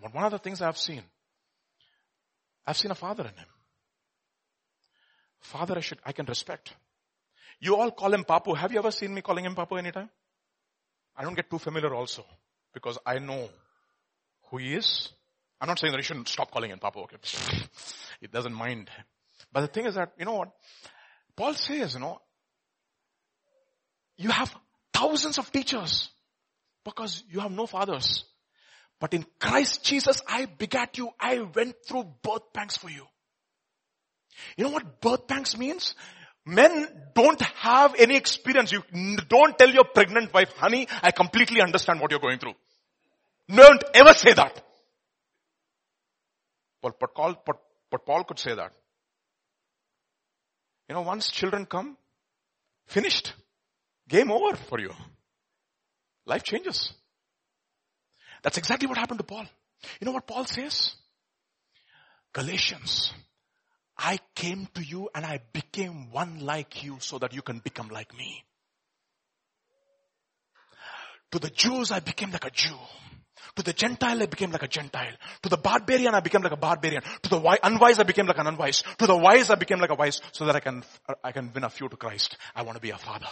But one of the things I've seen, I've seen a father in him. Father I should, I can respect. You all call him Papu. Have you ever seen me calling him Papu anytime? I don't get too familiar also because I know who he is. I'm not saying that you shouldn't stop calling him Papu. Okay. it doesn't mind. But the thing is that, you know what? Paul says, you know, you have thousands of teachers because you have no fathers. But in Christ Jesus, I begat you. I went through birth pangs for you. You know what birth pangs means? Men don't have any experience. You don't tell your pregnant wife, honey, I completely understand what you're going through. Don't ever say that. Well, but Paul, but, but Paul could say that. You know, once children come, finished. Game over for you. Life changes. That's exactly what happened to Paul. You know what Paul says? Galatians I came to you and I became one like you so that you can become like me. To the Jews, I became like a Jew. To the Gentile, I became like a Gentile. To the barbarian, I became like a barbarian. To the unwise, I became like an unwise. To the wise, I became like a wise so that I can, I can win a few to Christ. I want to be a father.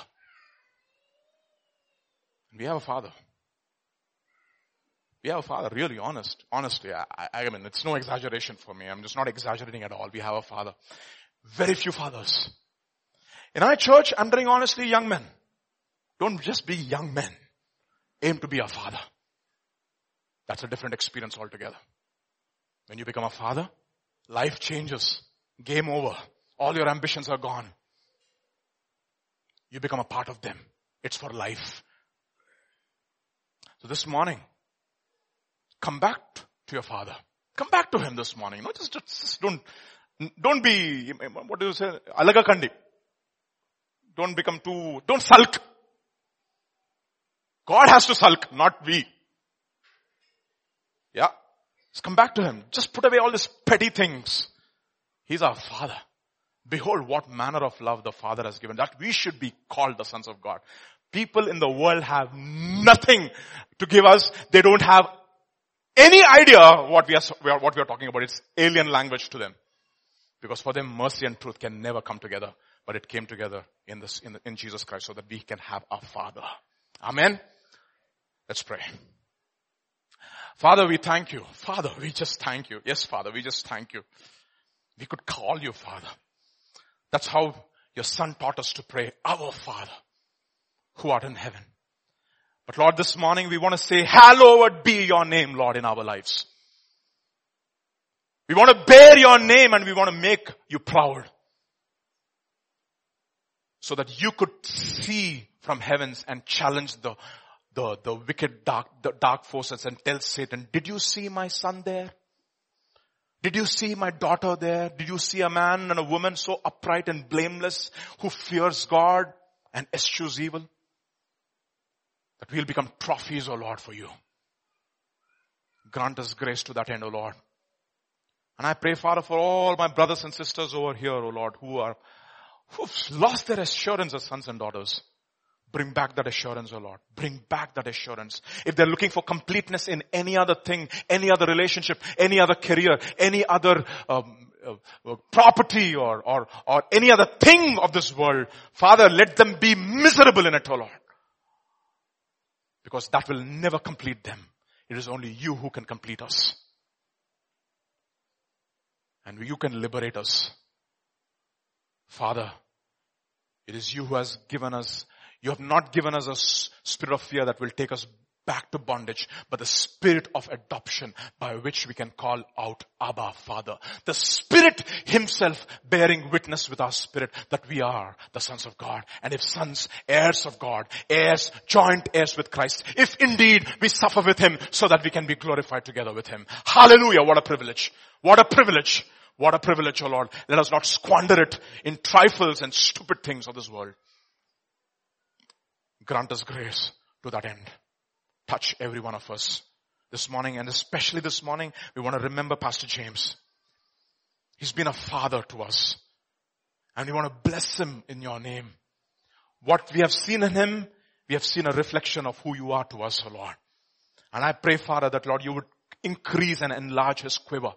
We have a father. We have a father, really honest, honestly. I, I, mean, it's no exaggeration for me. I'm just not exaggerating at all. We have a father. Very few fathers. In our church, I'm telling honestly, young men, don't just be young men. Aim to be a father. That's a different experience altogether. When you become a father, life changes. Game over. All your ambitions are gone. You become a part of them. It's for life. So this morning, come back to your father. Come back to him this morning. Just, just don't, don't be, what do you say? Alaga kandi. Don't become too, don't sulk. God has to sulk, not we. Yeah. Just come back to him. Just put away all these petty things. He's our father. Behold what manner of love the father has given that we should be called the sons of God. People in the world have nothing to give us. They don't have any idea what we are, what we are talking about. It's alien language to them. Because for them, mercy and truth can never come together. But it came together in this, in, the, in Jesus Christ so that we can have a father. Amen. Let's pray. Father, we thank you. Father, we just thank you. Yes, Father, we just thank you. We could call you Father. That's how your son taught us to pray, our Father who art in heaven. But Lord, this morning we want to say, hallowed be your name, Lord, in our lives. We want to bear your name and we want to make you proud. So that you could see from heavens and challenge the, the, the wicked dark, the dark forces and tell Satan, did you see my son there? Did you see my daughter there? Did you see a man and a woman so upright and blameless who fears God and eschews evil? That we'll become trophies, O Lord, for you. Grant us grace to that end, O Lord. And I pray, Father, for all my brothers and sisters over here, O Lord, who are, who've lost their assurance as sons and daughters. Bring back that assurance, O oh Lord. Bring back that assurance. If they're looking for completeness in any other thing, any other relationship, any other career, any other um, uh, uh, property or, or, or any other thing of this world, Father, let them be miserable in it, O oh Lord. Because that will never complete them. It is only you who can complete us. And you can liberate us. Father, it is you who has given us you have not given us a spirit of fear that will take us back to bondage, but the spirit of adoption by which we can call out Abba Father. The Spirit Himself bearing witness with our spirit that we are the sons of God. And if sons, heirs of God, heirs, joint heirs with Christ, if indeed we suffer with Him so that we can be glorified together with Him. Hallelujah, what a privilege. What a privilege. What a privilege, O oh Lord. Let us not squander it in trifles and stupid things of this world. Grant us grace to that end. Touch every one of us this morning and especially this morning, we want to remember Pastor James. He's been a father to us and we want to bless him in your name. What we have seen in him, we have seen a reflection of who you are to us, O Lord. And I pray, Father, that Lord, you would increase and enlarge his quiver.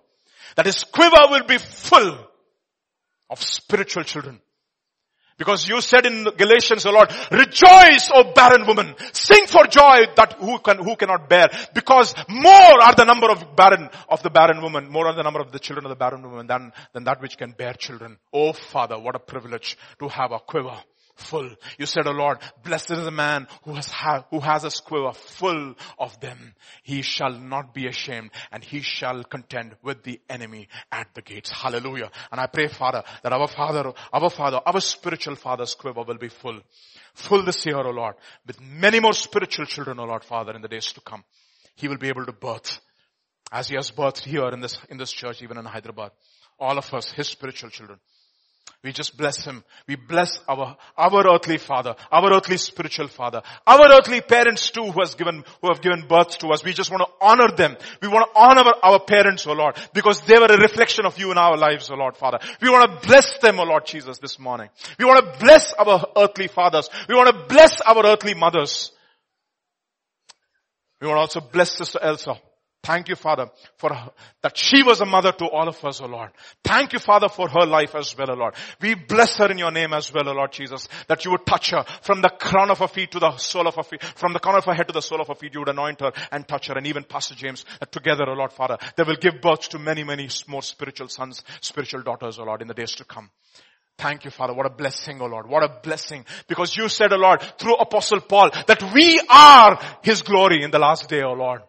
That his quiver will be full of spiritual children because you said in Galatians, O Lord, rejoice, O barren woman. Sing for joy that who can, who cannot bear. Because more are the number of barren, of the barren woman, more are the number of the children of the barren woman than, than that which can bear children. Oh Father, what a privilege to have a quiver full. You said, oh Lord, blessed is the man who has, ha- who has a quiver full of them. He shall not be ashamed and he shall contend with the enemy at the gates. Hallelujah. And I pray, Father, that our Father, our Father, our spiritual Father's quiver will be full. Full this year, O Lord, with many more spiritual children, O Lord, Father, in the days to come. He will be able to birth as he has birthed here in this, in this church, even in Hyderabad. All of us, his spiritual children. We just bless him. We bless our, our earthly father, our earthly spiritual father, our earthly parents too who has given, who have given birth to us. We just want to honor them. We want to honor our, parents, oh Lord, because they were a reflection of you in our lives, oh Lord Father. We want to bless them, oh Lord Jesus, this morning. We want to bless our earthly fathers. We want to bless our earthly mothers. We want to also bless Sister Elsa. Thank you, Father, for her, that she was a mother to all of us, O Lord. Thank you, Father, for her life as well, O Lord. We bless her in your name as well, O Lord Jesus, that you would touch her from the crown of her feet to the sole of her feet, from the crown of her head to the sole of her feet, you would anoint her and touch her, and even Pastor James, together, O Lord, Father, they will give birth to many, many more spiritual sons, spiritual daughters, O Lord, in the days to come. Thank you, Father. What a blessing, O Lord. What a blessing. Because you said, O Lord, through Apostle Paul, that we are His glory in the last day, O Lord.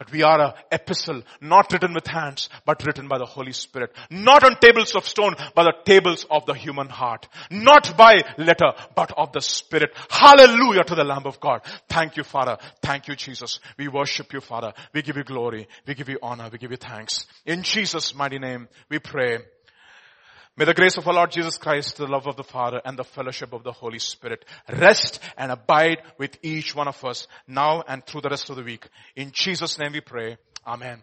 That we are a epistle, not written with hands, but written by the Holy Spirit. Not on tables of stone, but the tables of the human heart. Not by letter, but of the Spirit. Hallelujah to the Lamb of God. Thank you, Father. Thank you, Jesus. We worship you, Father. We give you glory. We give you honor. We give you thanks. In Jesus' mighty name, we pray. May the grace of our Lord Jesus Christ, the love of the Father and the fellowship of the Holy Spirit rest and abide with each one of us now and through the rest of the week. In Jesus name we pray. Amen.